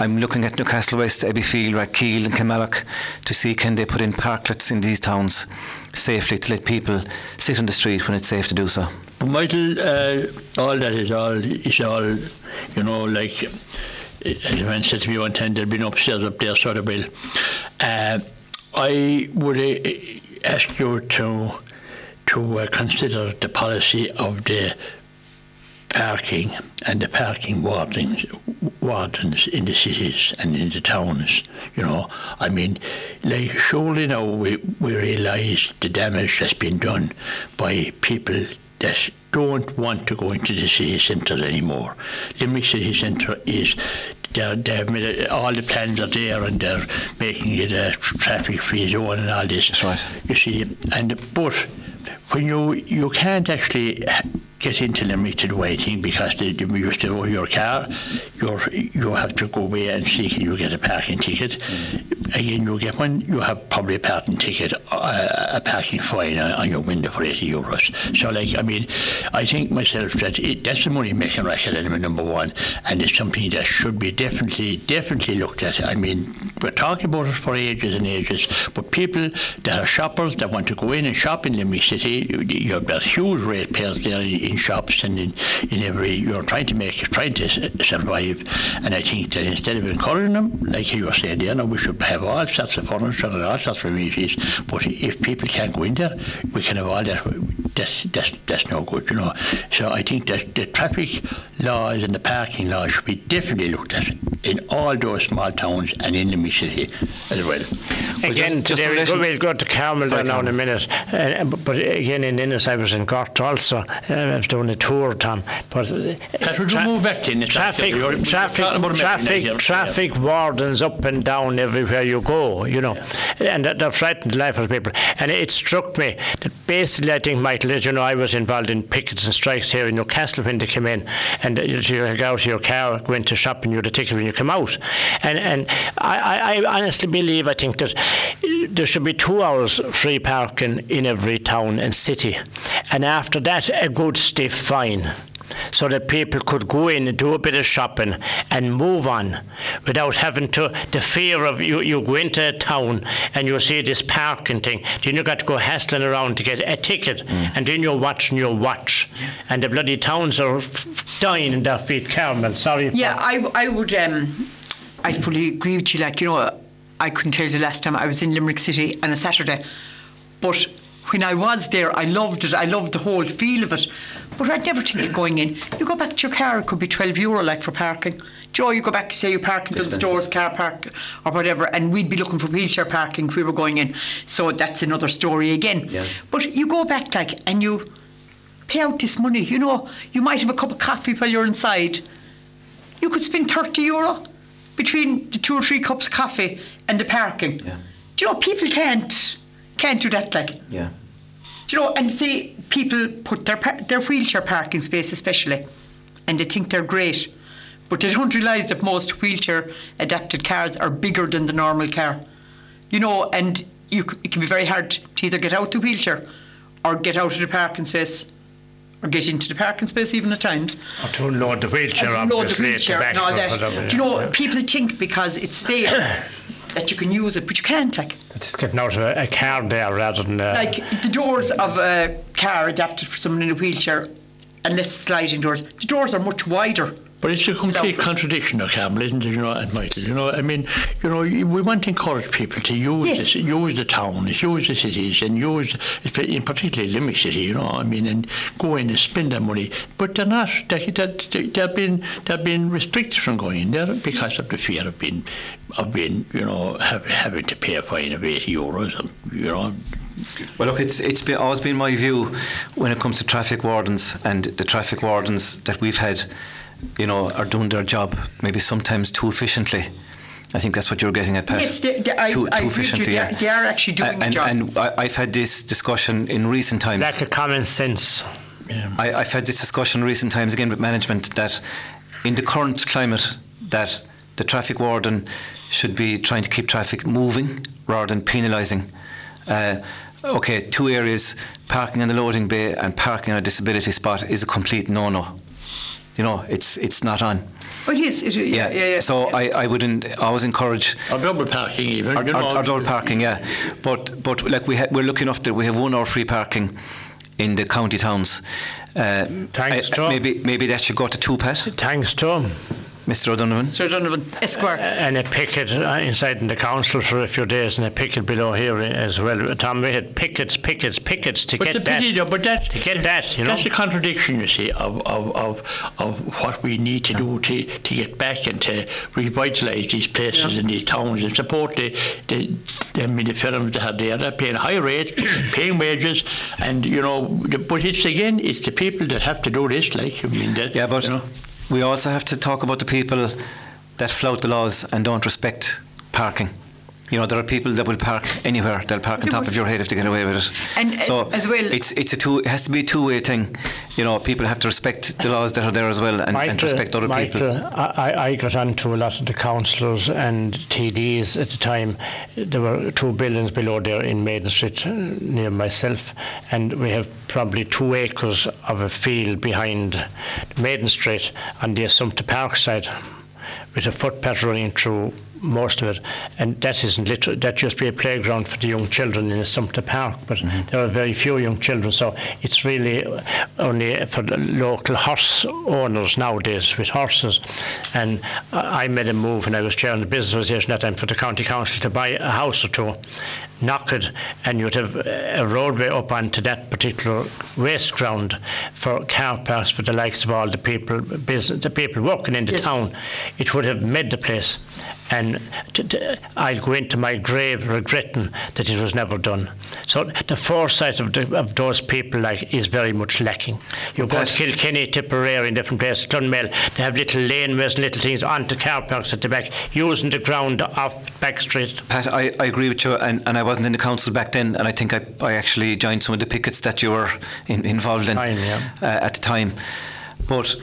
I'm looking at Newcastle West, Abbeyfeale, Rathkeale and Kilmallock to see can they put in parklets in these towns safely to let people sit on the street when it's safe to do so. Michael, uh, all that is all is all, you know, like as a man said to me one time, there'd been upstairs up there, sort of bill. Uh, I would uh, ask you to to uh, consider the policy of the parking and the parking wardens, wardens in the cities and in the towns. You know, I mean, like surely now we, we realise the damage that's been done by people that don't want to go into the city centres anymore. Limerick City Centre is they're, they've made it, all the plans are there and they're making it a traffic-free zone and all this. That's right. You see, and but when you you can't actually get into Limerick waiting because they, they used to owe your car, you you have to go away and see can you get a parking ticket. Mm. Again, you get one, you have probably a parking ticket, uh, a parking fine on, on, your window for 80 euros. So, like, I mean, I think myself that it, that's the money making racket element number one, and it's something that should be definitely, definitely looked at. I mean, we're talking about it for ages and ages, but people that are shoppers that want to go in and shop in Limerick City, you, you have got huge rate payers there in shops and in, in every, you're trying to make, trying to survive. And I think that instead of encouraging them, like you were saying there, no, we should have all sorts of furniture and all sorts of amenities. But if people can't go in there, we can have all that. That's, that's, that's no good, you know. So I think that the traffic laws and the parking laws should be definitely looked at in all those small towns and in the city as well. Again, well, just, just we'll go to Carmel now in a minute. Uh, but again, in Ennis, I was in Gort also. Uh, I was doing a tour, Tom. But uh, tra- move back in traffic, traffic, traffic, traffic wardens up and down everywhere you go. You know, yeah. and that, that frightened the life of people. And it struck me that basically, I think, Michael, as you know, I was involved in pickets and strikes here in Newcastle when they came in, and you go out to your car, go into shop, and you had a ticket when you come out. And and I, I honestly believe, I think that there should be two hours free parking in every town and city, and after that, a good stiff fine so that people could go in and do a bit of shopping and move on without having to the fear of you, you go into a town and you see this parking thing then you got to go hassling around to get a ticket mm. and then you're watching your watch and the bloody towns are dying in their feet Carmel sorry yeah I, I would um, I fully agree with you like you know I couldn't tell you the last time I was in Limerick City on a Saturday but when I was there, I loved it. I loved the whole feel of it. But I'd never think of going in. You go back to your car, it could be 12 euro like for parking. Joe, you go back, to say you're parking the stores, car park or whatever, and we'd be looking for wheelchair parking if we were going in. So that's another story again. Yeah. But you go back like, and you pay out this money. You know, you might have a cup of coffee while you're inside. You could spend 30 euro between the two or three cups of coffee and the parking. Yeah. Do you know, people can't can't do that like. Yeah. Do you know, and see people put their their wheelchair parking space especially, and they think they're great, but they don't realise that most wheelchair adapted cars are bigger than the normal car. You know, and you, it can be very hard to either get out the wheelchair or get out of the parking space or get into the parking space even at times. Or to load the wheelchair, or to load the wheelchair and all that. Do you know, yeah. people think because it's there that you can use it, but you can't. Like it's getting out a, a car there rather than uh, like the doors of a car adapted for someone in a wheelchair, unless sliding doors. The doors are much wider but it's a complete contradiction of Campbell, isn't it? You know, and Michael, you know, I mean, you know, we want to encourage people to use yes. this, use the towns, use the cities, and use, in particularly Limerick City, you know, I mean, and go in and spend their money. But they're not. They, they, they've been they've been restricted from going in there because of the fear of being of being, you know, have, having to pay a fine of eighty euros, and, you know Well, look, it's it's been, always been my view when it comes to traffic wardens and the traffic wardens that we've had, you know, are doing their job maybe sometimes too efficiently. I think that's what you're getting at, Pat. Yes, they, they, I, too, I too agree with you. efficiently, They, yeah. are, they are actually doing and, the job. And I, I've had this discussion in recent times. Lack of common sense. I, I've had this discussion in recent times again with management that in the current climate that the traffic warden should be trying to keep traffic moving rather than penalising. Uh, okay, two areas, parking in the loading bay and parking on a disability spot is a complete no-no. You know, it's it's not on. But it is. It, yeah, yeah, yeah. So yeah. I, I would in, always encourage Or double parking even. or, you know. or, or double parking, yeah. But but like we ha- we're looking enough that we have one hour free parking in the county towns. Uh, Thanks, I- Tom. maybe maybe that should go to two, Pat, Thanks, Tom. Mr. O'Donovan. Sir Donovan, Esquire. And a picket uh, inside in the council for a few days, and a picket below here as well. Tom, we had pickets, pickets, pickets to But get the that. pity, though, but that, to get that, you know. That's a contradiction, you see, of, of, of, of what we need to do to, to get back and to revitalise these places and these towns and support the, the, the, I mean, the firms that are there. They're paying high rates, paying wages, and, you know, the, but it's again, it's the people that have to do this, like, I mean, that, Yeah, but you know. We also have to talk about the people that flout the laws and don't respect parking. You know, there are people that will park anywhere. They'll park on top of your head if they get away with it. And as- so as well- it's it's a two. It has to be a two-way thing. You know, people have to respect the laws that are there as well and, and respect other Michael, people. I, I got onto a lot of the councillors and TDs at the time. There were two buildings below there in Maiden Street uh, near myself, and we have probably two acres of a field behind Maiden Street on the Assumpta Park side, with a footpath running through most of it, and that isn't literally that just be a playground for the young children in Assumpta Park, but mm-hmm. there are very few young children, so it's really only for the local horse owners nowadays with horses. And I made a move when I was chairing the business association that time for the county council to buy a house or two, knock it, and you'd have uh, a roadway up onto that particular waste ground for car parks for the likes of all the people, business, the people working in the Yes. town. It would have made the place. And t- t- I'll go into my grave regretting that it was never done. So the foresight of, the, of those people like is very much lacking. You go to Kilkenny, Tipperary, in different places, Clonmel, they have little laneways and little things onto car parks at the back, using the ground off back street. Pat, I, I agree with you, and, and I wasn't in the council back then, and I think I, I actually joined some of the pickets that you were in, involved in Time, yeah. uh, at the time. But,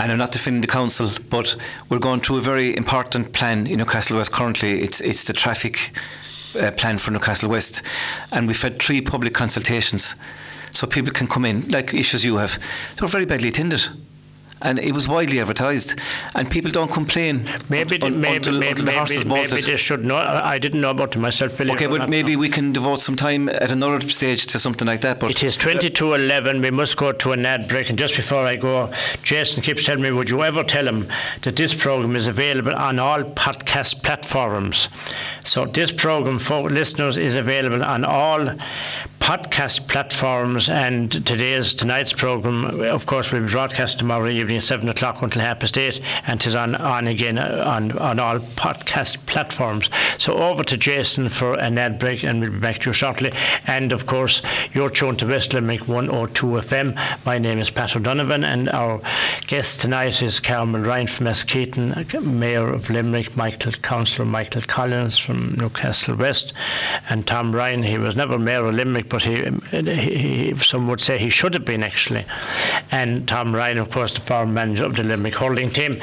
and I'm not defending the council, but we're going through a very important plan in Newcastle West currently. It's, it's the traffic uh, plan for Newcastle West, and we've had three public consultations. So people can come in, like issues you have. They're very badly attended. And it was widely advertised, and people don't complain Maybe, un- un- maybe, until, maybe, until the maybe, bolted. maybe they should know. I didn't know about it myself. Okay, but maybe no. we can devote some time at another stage to something like that. But It is 22.11. We must go to an ad break. And just before I go, Jason keeps telling me, would you ever tell him that this program is available on all podcast platforms? So this program for listeners is available on all podcast platforms. And today's, tonight's program, of course, will be broadcast tomorrow evening at 7 o'clock until half past 8. And it is on, on again uh, on, on all podcast platforms. So over to Jason for an ad break and we'll be back to you shortly. And of course, you're tuned to West Limerick 102 FM. My name is Pat O'Donovan and our guest tonight is Carmel Ryan from Askeaton, Mayor of Limerick, Michael Councillor Michael Collins from Newcastle West, and Tom Ryan. He was never Mayor of Limerick, but he, he, he some would say he should have been actually. And Tom Ryan, of course, the former manager of the Limerick Hurling Team.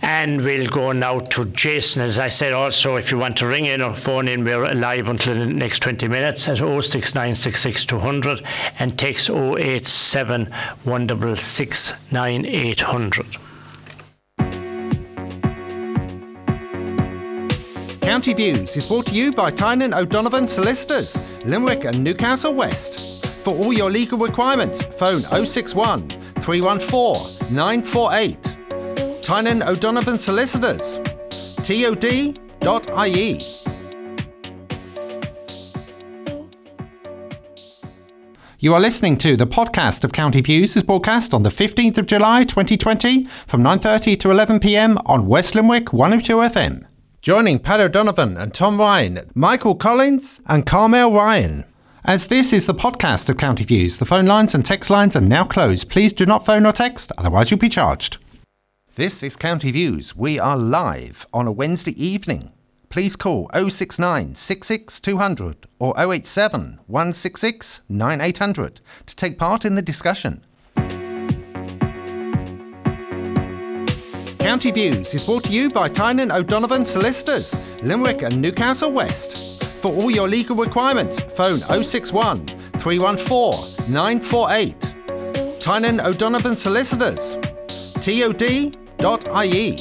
And we'll go now to Jason. As I said, also, if you want to ring in or phone in, we're live until the next 20 minutes at 06966 and text 087 166 9800. County Views is brought to you by Tynan O'Donovan Solicitors, Limerick and Newcastle West. For all your legal requirements, phone 061 314 948. Tynan O'Donovan Solicitors, tod.ie. You are listening to the podcast of County Views is broadcast on the 15th of July 2020 from 9:30 to 11 p.m. on West Limerick 102 FM. Joining Pat O'Donovan and Tom Ryan, Michael Collins and Carmel Ryan. As this is the podcast of County Views, the phone lines and text lines are now closed. Please do not phone or text, otherwise you'll be charged. This is County Views. We are live on a Wednesday evening. Please call 069 66 200 or 087 166 9800 to take part in the discussion. County Views is brought to you by Tynan O'Donovan Solicitors, Limerick and Newcastle West. For all your legal requirements, phone 061 314 948. Tynan O'Donovan Solicitors, tod.ie.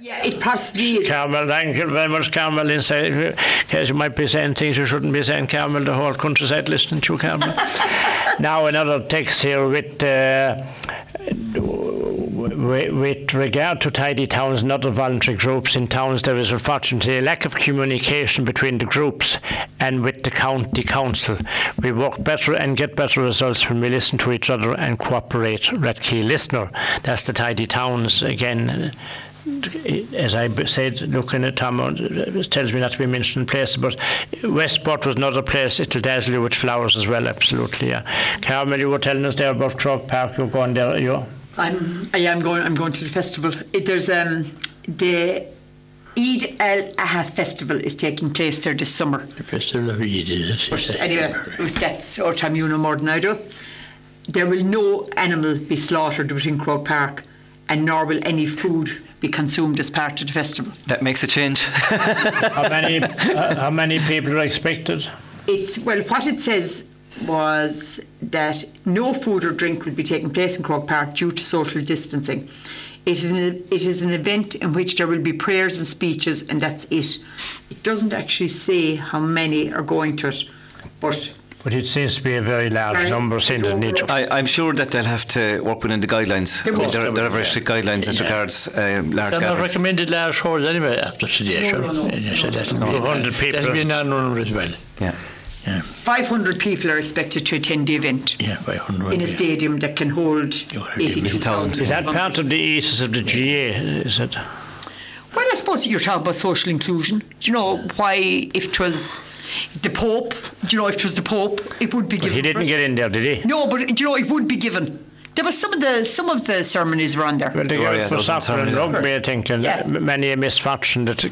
Yeah, it possibly is. Carmel, thank you very much, Carmel. In say, case you might be saying things you shouldn't be saying, Carmel. The whole countryside listening to you, Carmel. now another text here with. Uh, with, regard to tidy towns and other voluntary groups in towns, there is unfortunately a lack of communication between the groups and with the county council. We work better and get better results when we listen to each other and cooperate. Rathkeale listener. That's the tidy towns again as I said, looking at Tom, it tells me not to be mentioned places, but Westport was another place. It'll dazzle you with flowers as well, absolutely. Yeah. Carmel, you were telling us there about Croke Park. You're going there, you? I'm. I am going. I'm going to the festival. It, there's um the Eid al Adha festival is taking place there this summer. The Festival of Eid, is But it? anyway, if that's our time, you know more than I do. There will no animal be slaughtered within Croke Park, and nor will any food be consumed as part of the festival. That makes a change. How many? uh, how many people are expected? It's well, what it says was that no food or drink would be taking place in Croke Park due to social distancing. It is, an, it is an event in which there will be prayers and speeches, and that's it. It doesn't actually say how many are going to it, but But it seems to be a very large Sorry? number. Seeing the need. I, I'm sure that they'll have to work within the guidelines. I mean, there, there are very strict guidelines as Yeah. regards um, large They're not recommended large hordes anyway after today, sure. no, no. Yeah, so that'll be, 200 people. That'll be an honour as well. Yeah. Yeah, 500 people are expected to attend the event yeah, 500. in a yeah. stadium that can hold You heard 82,000. Is that part of the ethos of the GAA? Is it? Well, I suppose you're talking about social inclusion. Do you know why, if it was the Pope, do you know if it was the Pope, it would be But given. he didn't get in there, did he? No, but do you know it would be given. There was some of the some of the ceremonies were on there. Well, they Oh, yeah, it for those soccer and are- rugby, I think, and Yeah. many a misfortune that g-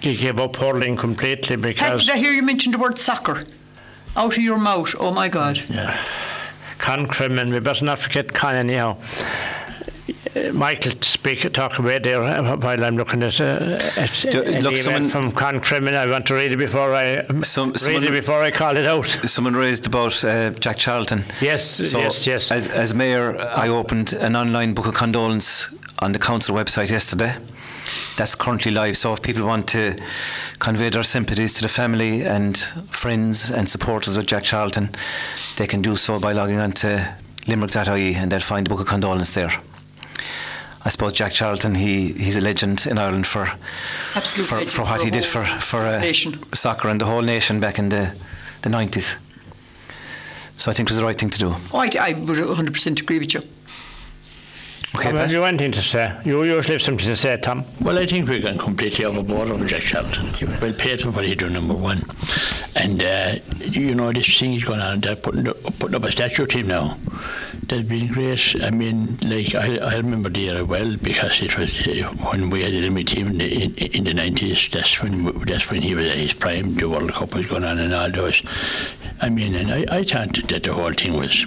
g- gave up hurling completely Heck, because did I hear you mention the word soccer? Out of your mouth. Oh my God. Yeah, Concrim, and we better not forget Con anyhow. Uh, Michael speak talk away there while I'm looking at, uh, at Do- look, someone- from Concrim, and I want to read it before I um, Some- read it before I call it out. Someone raised about uh, Jack Charlton. Yes, So yes, yes. As, as mayor, I opened an online book of condolence on the council website yesterday. That's currently live. So if people want to convey their sympathies to the family and friends and supporters of Jack Charlton, they can do so by logging on to limerick.ie and they'll find the book of condolence there. I suppose Jack Charlton, he, he's a legend in Ireland for Absolute for, for what for he did for for uh, soccer and the whole nation back in the the nineties. So I think it was the right thing to do. Oh, I, I would 100% agree with you. Okay, Tom, have you anything to say? You usually have something to say, Tom. Well, I think we've gone completely overboard on Jack Charlton. He was well paid for what he did, number one. And, uh, you know, this thing is going on, they're putting up, putting up a statue to him now. That's been great. I mean, like, I, I remember the era well because it was uh, when we had the in the, in, in the 90s. That's when, that's when he was at his prime. The World Cup was going on and all those. I mean, and I, I thought that the whole thing was,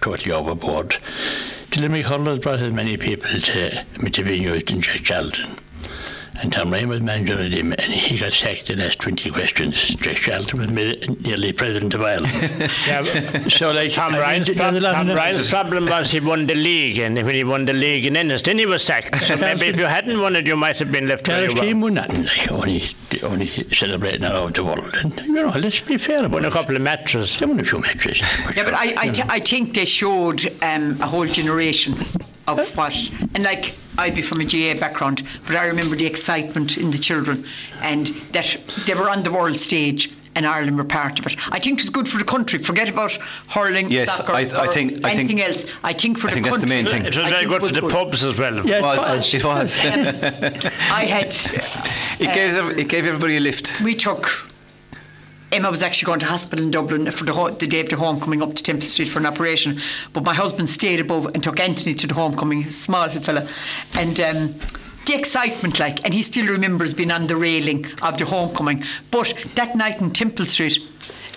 totally overboard. The Limerick Hurlers brought as many people to to venues than Jack Charlton. And Tom Ryan was manager of him, and he got sacked and asked 20 questions. Jack Charlton was made nearly president of Ireland. Yeah, so, like, Tom I mean, Ryan's, there's prob- a lot of Tom. Ryan's problem was he won the league, and when he won the league in Ennis, then he was sacked. So maybe if you hadn't won it, you might have been left where Gareth you were. team won nothing, like, only, only celebrating all over the world. And, you know, let's be fair about Won a couple of matches. They won a few matches. Yeah, but I, I, think they showed um, a whole generation of what, and like I'd be from a GAA background, but I remember the excitement in the children and that they were on the world stage and Ireland were part of it. I think it was good for the country. Forget about hurling, Yes, soccer, I- I or think- I anything think- else. I think for I the think that's the main thing. It was very good it for the good. pubs as well. Yeah, It was. It was. I had. it gave it gave everybody a lift. We took. Emma was actually going to hospital in Dublin for the, ho- the day of the homecoming up to Temple Street for an operation, but my husband stayed above and took Anthony to the homecoming, a small little fella, and. Um, the excitement, like, and he still remembers being on the railing of the homecoming. But that night in Temple Street,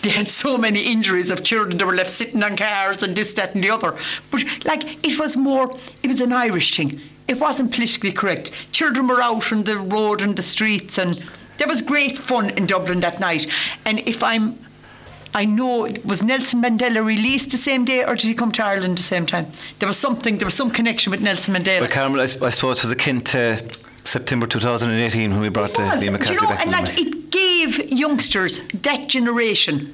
they had so many injuries of children that were left sitting on cars and this, that, and the other. But like, it was more, it was an Irish thing. It wasn't politically correct. Children were out on the road and the streets, and there was great fun in Dublin that night. And if I'm, I know, was Nelson Mandela released the same day, or did he come to Ireland the same time? There was something, there was some connection with Nelson Mandela. Well, Carmel, I suppose, was akin to September 2018 when we brought the Do McCarthy you know, back. and like the it gave youngsters that generation.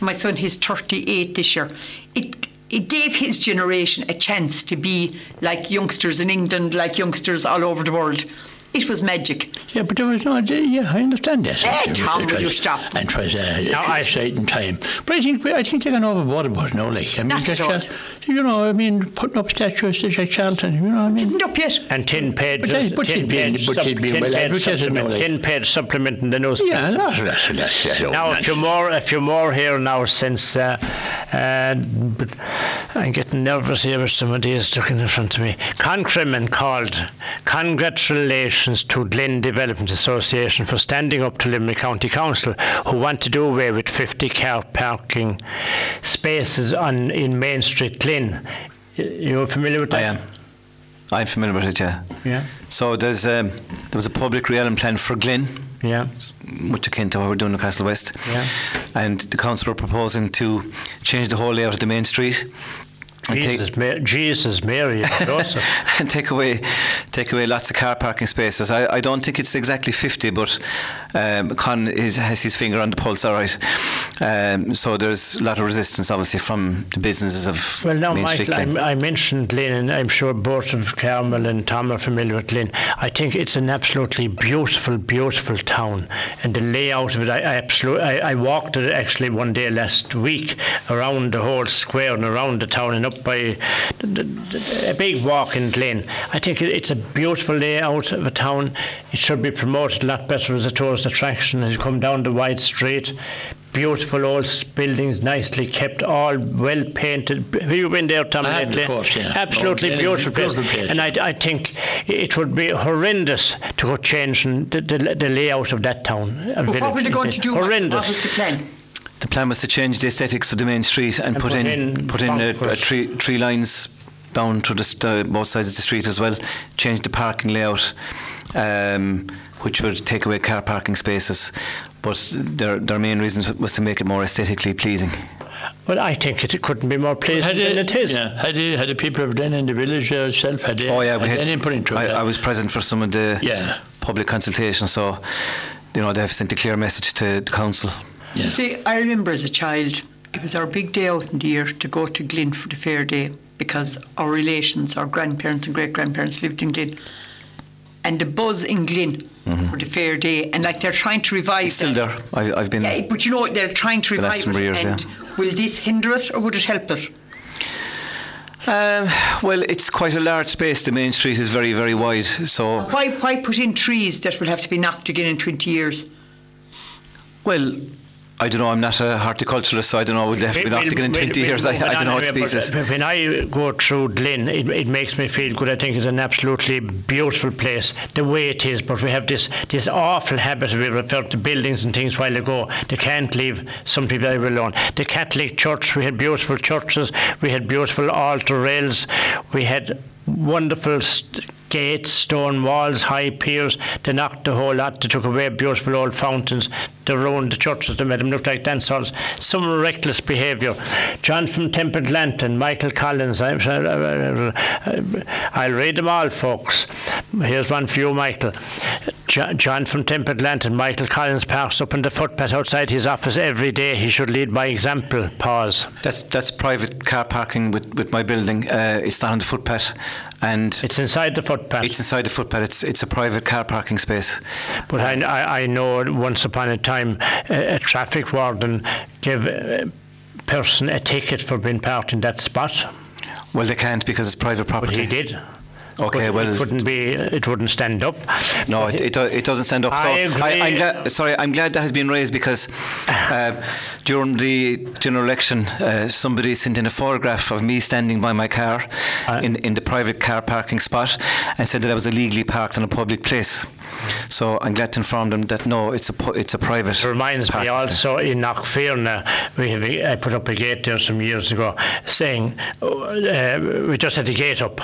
My son, he's 38 this year. It it gave his generation a chance to be like youngsters in England, like youngsters all over the world. It was magic. Yeah, but there was no. Idea. Yeah, I understand that. Hey, It Tom, was- will you stop? And it was uh, Now, I- exciting time. But I think I think they're going overboard about it now. Like I mean, Not at that's all. just- you know, I mean, putting up statues to Jack Charlton. You know, what I mean. Isn't up yet? And 10 pages. But they- but 10 they'd been- page but sup- they'd been 10 well page advertised supplement- like. 10 page supplement in the newspaper. Yeah, that's that's that's. that's Now, a few more, a few more here now since. Uh, uh, but I'm getting nervous here with some of these looking in front of me. Concreman called congratulations to Glin Development Association for standing up to Limerick County Council, who want to do away with 50 car parking spaces on in Main Street, Glin. You're familiar with that? I am. I'm familiar with it, yeah. Yeah. So there's um, there was a public realm plan for Glin, Yeah. much akin to what we're doing in Castle West. Yeah. And the council were proposing to change the whole layout of the main street. And take, Jesus, Ma- Jesus, Mary, and Joseph. and take away take away lots of car parking spaces. I, I don't think it's exactly 50, but um, Con is, has his finger on the pulse, all right. Um, so there's a lot of resistance, obviously, from the businesses of Well, now, Michael, I, I mentioned Glin, and I'm sure both of Carmel and Tom are familiar with Glin. I think it's an absolutely beautiful, beautiful town, and the layout of it. I, I absolutely, I, I walked it actually one day last week around the whole square and around the town and up by the, the, the, a big walk in Glin. I think it's a beautiful layout of a town. It should be promoted a lot better as a tourist attraction. As you come down the wide street, beautiful old buildings, nicely kept, all well painted. Have you been there, Tom? I have, of lately? course, yeah. Absolutely Oh, yeah, beautiful, beautiful place. place. And I, I think it would be horrendous to go changing the, the, the layout of that town. But what village. were they going to do? What Horrendous. was the plan? The plan was to change the aesthetics of the main street and, And put, put in, in put in a, a tree, tree lines down to the, uh, both sides of the street as well. Change the parking layout, um, which would take away car parking spaces. But their their main reason was to make it more aesthetically pleasing. Well, I think it, it couldn't be more pleasing Had than the, it is. yeah, had the, had the people of then in the village uh, itself had they, Oh yeah, we had had. input into I, it? I was present for some of the Yeah. public consultation, so you know they've sent a clear message to the council. Yeah. See, I remember as a child, it was our big day out in the year to go to Glin for the fair day because our relations, our grandparents and great grandparents lived in Glin. And the buzz in Glin for the fair day, and like they're trying to revive It's still there. I, I've been. Yeah, but you know, they're trying to The revive last it. number years, and will this hinder it or would it help it? Um, well, it's quite a large space. The main street is very, very wide. So, Why, why put in trees that will have to be knocked again in 20 years? well, I don't know. I'm not a horticulturist, so I don't know. They have to be knocked in We'll- 20 we'll- years? we'll I, I don't know what species. When I go through Glin, it, it makes me feel good. I think it's an absolutely beautiful place, the way it is. But we have this this awful habit. We referred to buildings and things while ago. They can't leave some people alone. The Catholic Church, we had beautiful churches. We had beautiful altar rails. We had wonderful. St- gates, stone walls, high piers. They knocked the whole lot. They took away beautiful old fountains. They ruined the churches. They made them look like dance halls. Some reckless behaviour. John from Templeglantine, Michael Collins. I'm, I'll read them all, folks. Here's one for you, Michael. John from Templeglantine and Michael Collins parks up in the footpath outside his office every day. He should lead by example. Pause. That's that's private car parking with, with my building. Uh, it's on the footpath, and it's inside the footpath. It's inside the footpath. It's it's a private car parking space. But I, I, I know once upon a time a, a traffic warden gave a person a ticket for being parked in that spot. Well, they can't because it's private property. But he did. Okay, well, it wouldn't be. It wouldn't stand up. No, it, it, it doesn't stand up. I so agree. I, am glad. Sorry, I'm glad that has been raised because uh, during the general election, uh, somebody sent in a photograph of me standing by my car Uh, in in the private car parking spot and said that I was illegally parked in a public place. So I'm glad to inform them that no, it's a it's a private. It reminds me also in Knockfierna, we have a, I put up a gate there some years ago saying uh, we just had the gate up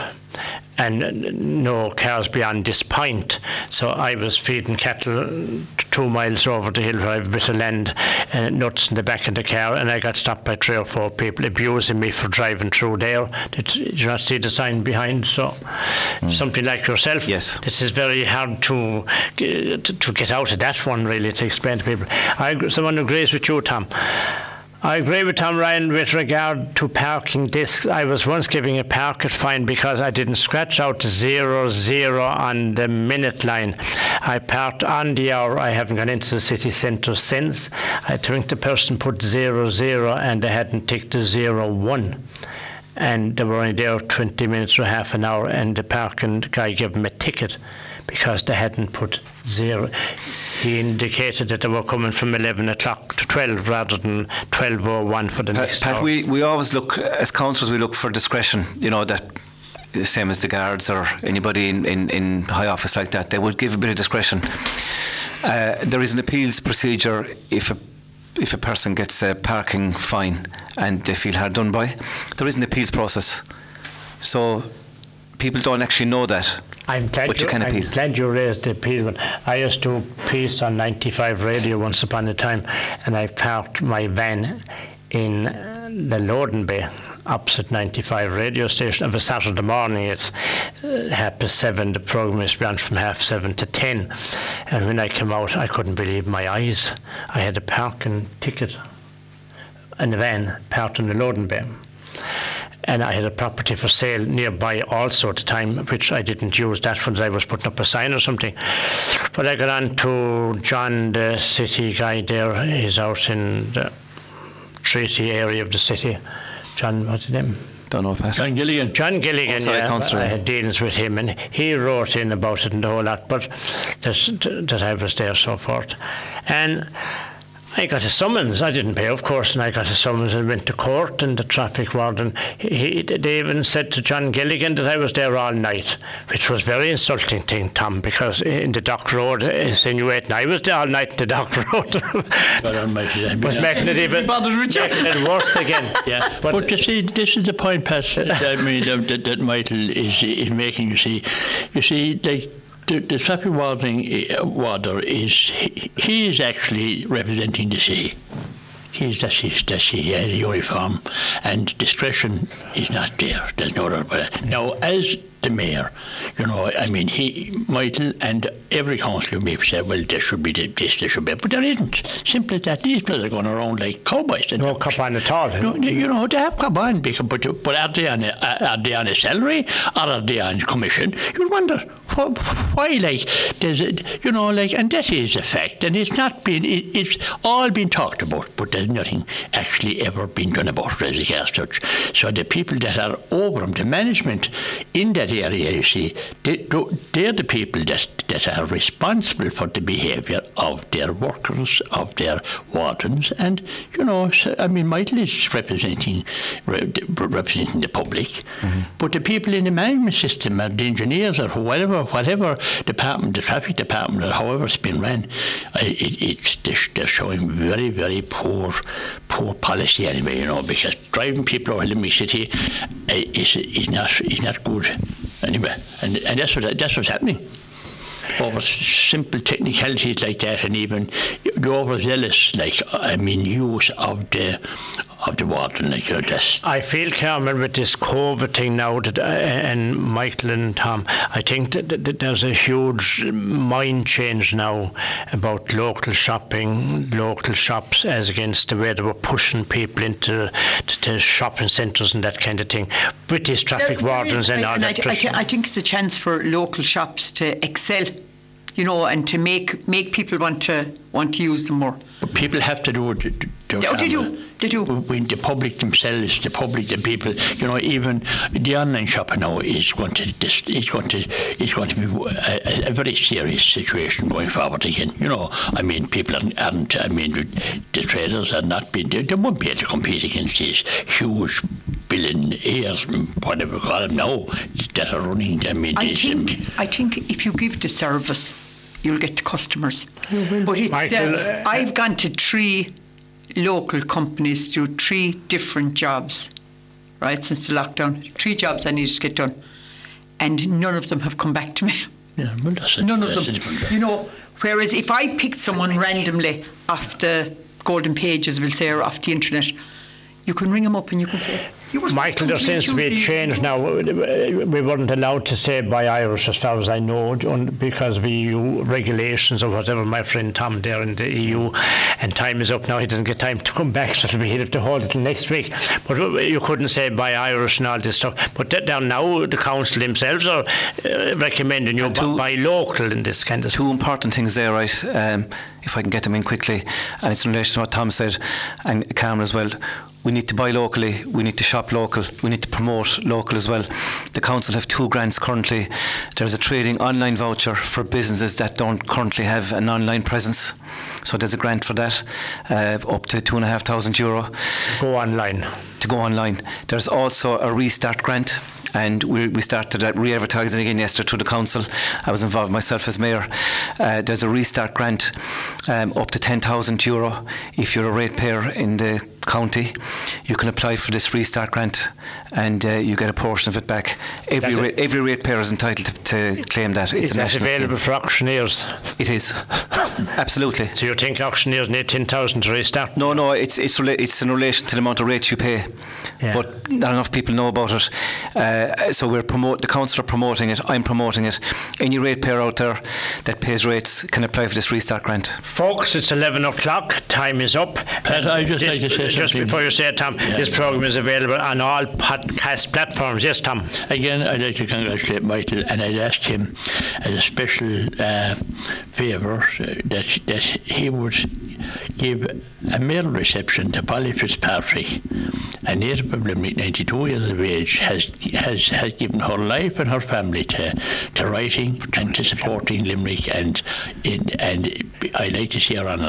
and no cars beyond this point. So I was feeding cattle two miles over the hill where I have a bit of land and nuts in the back of the car and I got stopped by three or four people abusing me for driving through there. Did you not see the sign behind? So something like yourself. Yes. This is very hard to, to get out of that one really to explain to people. I someone agrees with you, Tom. I agree with Tom Ryan with regard to parking discs. I was once giving a parking fine because I didn't scratch out zero zero on the minute line. I parked on the hour. I haven't gone into the city centre since. I think the person put zero zero and they hadn't ticked the zero one and they were only there 20 minutes or half an hour, and the parking guy gave them a ticket because they hadn't put zero. He indicated that they were coming from 11 o'clock to 12 rather than 12.01 for the Pat, next Pat hour. we, we always look as councillors. We look for discretion. You know that the same as the guards or anybody in, in, in high office like that. They would give a bit of discretion. Uh, there is an appeals procedure if a if a person gets a parking fine and they feel hard done by. There is an appeals process, so people don't actually know that. I'm glad, But you can I'm appeal. glad you raised the appeal. I used to piece on 95 radio once upon a time, and I parked my van in uh, the loading bay opposite 95 radio station of a Saturday morning. It's uh, half past seven. The program is run from half seven to ten. And when I came out, I couldn't believe my eyes. I had a parking ticket in the van parked in the loading bay and I had a property for sale nearby also at the time, which I didn't use that for. I was putting up a sign or something. But I got on to John, the city guy there. He's out in the treaty area of the city. John, what's his name? Don't know, Pat. John Gilligan. John Gilligan, Oh, sorry, yeah, Councillor. I had dealings with him, and he wrote in about it and the whole lot, but that, that I was there, so forth. And I got a summons. I didn't pay, of course, and I got a summons and went to court. And the traffic warden, he, they even said to John Gilligan that I was there all night, which was very insulting thing, Tom, because in the Dock Road, insinuating I was there all night in the Dock Road God almighty, that'd be was making it even bothered with you? making it worse again. Yeah, but, but, you see, this is the point, Pat. that I mean, that, that, that Michael is, is making. You see, you see, like the, the traffic warden uh, warder is he, he is actually representing the city. He's that's his that's he has the uniform, and discretion is not there. There's no doubt about. Now, as the mayor, you know, I mean, he Michael and every councillor may say, well, there should be this, there should be, but there isn't. Simply that. These people are going around like cowboys. And no cup on at all. Eh? no, you know, they have come on, because, but, but are they on a, are they on a salary or are they on commission? You wonder why, like, there's, a, you know, like, and that is a fact, and it's not been, it, it's all been talked about, but there's nothing actually ever been done about it as regards such. So the people that are over them, the management in that area, you see, they, they're the people that, that are responsible for the behaviour of their workers, of their wardens, and you know, so, I mean, Michael is representing re- representing the public, but the people in the management system, or the engineers, or whatever, whatever department, the traffic department, or however it's been run, it, it's they're, showing very, very poor, poor policy anyway. You know, because driving people over the City uh, is is not is not good anyway, and and that's what that's what's happening. Over simple technicalities like that, and even the overzealous, like I mean, use of the of the water. Like, you know, I feel, Carmel, with this COVID thing now, that, uh, and Michael and Tom, I think that, that, that there's a huge mind change now about local shopping, local shops, as against the way they were pushing people into to, to shopping centres and that kind of thing. British traffic There- there wardens is, and I- all and that. I, I, thi- I think it's a chance for local shops to excel, you know, and to make make people want to want to use them more. But people have to do it. to- to- Yeah, they do, Carmel. They do. When the public themselves, the public, the people, you know, even the online shopping now is going to this is going to is going to be a, a very serious situation going forward again. You know, I mean, people aren't, aren't I mean, the traders are not being they, they won't be able to compete against these huge billionaires, whatever we call them now, that are running. I mean, I think um, I think if you give the service, you'll get the customers. But it's Michael, the, uh, I've gone to three local companies do three different jobs, right since the lockdown. Three jobs I needed to get done, and none of them have come back to me. yeah, well, a, None of them. You know, whereas if I picked someone randomly off the golden pages, we'll say, or off the internet, you can ring them up and you can say, Michael, there seems to be a change now. We weren't allowed to say buy Irish, as far as I know, because of EU regulations or whatever. My friend Tom there in the EU, and time is up now. He doesn't get time to come back, so it'll be he'll have to hold it next week. But you couldn't say buy Irish and all this stuff. But that down now, the council themselves are uh, recommending you two- buy local in this kind of stuff. two important things there, right? Um, if I can get them in quickly, and it's in relation to what Tom said and Cameron as well. We need to buy locally. We need to shop local. We need to promote local as well. The council have two grants currently. There's a trading online voucher for businesses that don't currently have an online presence. So there's a grant for that, uh, up to two and a half thousand euro Go online. to go online. There's also a restart grant, and we, we started re-advertising again yesterday to the council. I was involved myself as mayor. Uh, there's a restart grant um, up to 10,000 euro if you're a ratepayer in the county. You can apply for this restart grant, and uh, you get a portion of it back. Every ra- it. every ratepayer is entitled to, to claim that. It's Is a that national available scheme. for auctioneers? It is absolutely. So you think auctioneers need 10,000 to restart? No, no, it's it's rela- it's in relation to the amount of rates you pay, Yeah. but not enough people know about it. Uh, so we're promote the council are promoting it. I'm promoting it. Any ratepayer out there that pays rates can apply for this restart grant. Folks, it's 11 o'clock. Time is up. Pat, I'd just This- like to say Just something. before you say it, Tom, this program is available on all podcast platforms. Yes, Tom. Again, I'd like to congratulate Michael, and I'd ask him as a special uh, favour uh, that, that he would give a meal reception to Polly Fitzpatrick, a native of Limerick, 92 years of age, has, has, has given her life and her family to, to writing and to supporting Limerick, and, in, and I'd like to see her on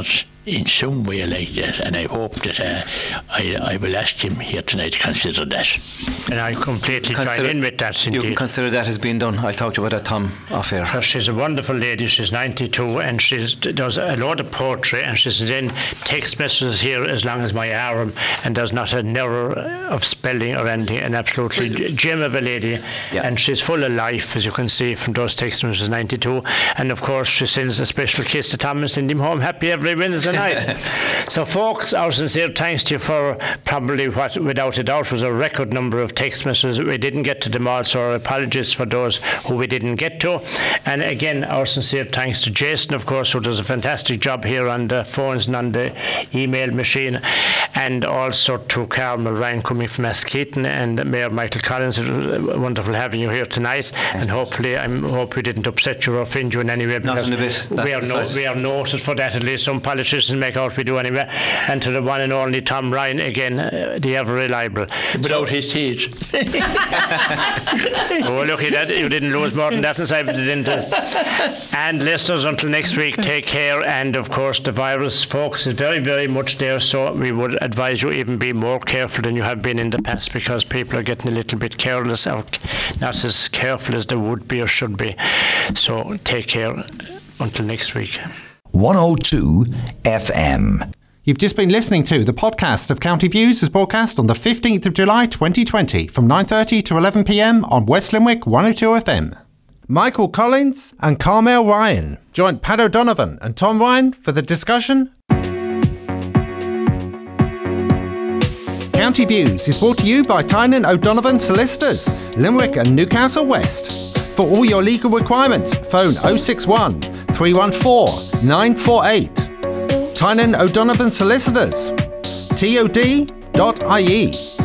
in some way like that, and I hope that uh, I, I will ask him here tonight to consider that. And I completely join in with that, you can consider that as being done. I'll talk to you about that, Tom, off air. Because she's a wonderful lady. She's 92 and she does a lot of poetry and she's then text messages here as long as my arm and there's not an error of spelling or anything. An absolutely gem of a lady. Yeah. And she's full of life, as you can see from those text messages. 92. And of course, she sends a special kiss to Tom and sends him home happy every Wednesday night. so, folks, our sincere thanks to you for probably what, without a doubt, was a record number of text messages. We didn't get to them all, so our apologies for those who we didn't get to. And again, our sincere thanks to Jason, of course, who does a fantastic job here on the phones and on the email machine, and also to Carmel Ryan coming from Askeaton and Mayor Michael Collins. It was uh, wonderful having you here tonight, and hopefully, I hope we didn't upset you or offend you in any way. Not because in a bit. We are, no, we are noted for that. At least some politicians make out we do anyway. And to the one and only Tom Ryan, again, uh, the ever reliable. Without his teeth. Oh, look at that. You didn't lose more than that inside the dentist. And listeners, until next week, take care. And of course, the virus, folks, is very, very much there. So we would advise you even be more careful than you have been in the past because people are getting a little bit careless, or not as careful as they would be or should be. So take care until next week. 102 FM. You've just been listening to the podcast of County Views is broadcast on the 15th of July 2020 from 9:30 to 11 p.m. on West Limerick 102 FM. Michael Collins and Carmel Ryan joined Pat O'Donovan and Tom Ryan for the discussion County Views is brought to you by Tynan O'Donovan Solicitors, Limerick and Newcastle West. For all your legal requirements, phone 061 314 948. Tynan O'Donovan Solicitors. TOD.ie.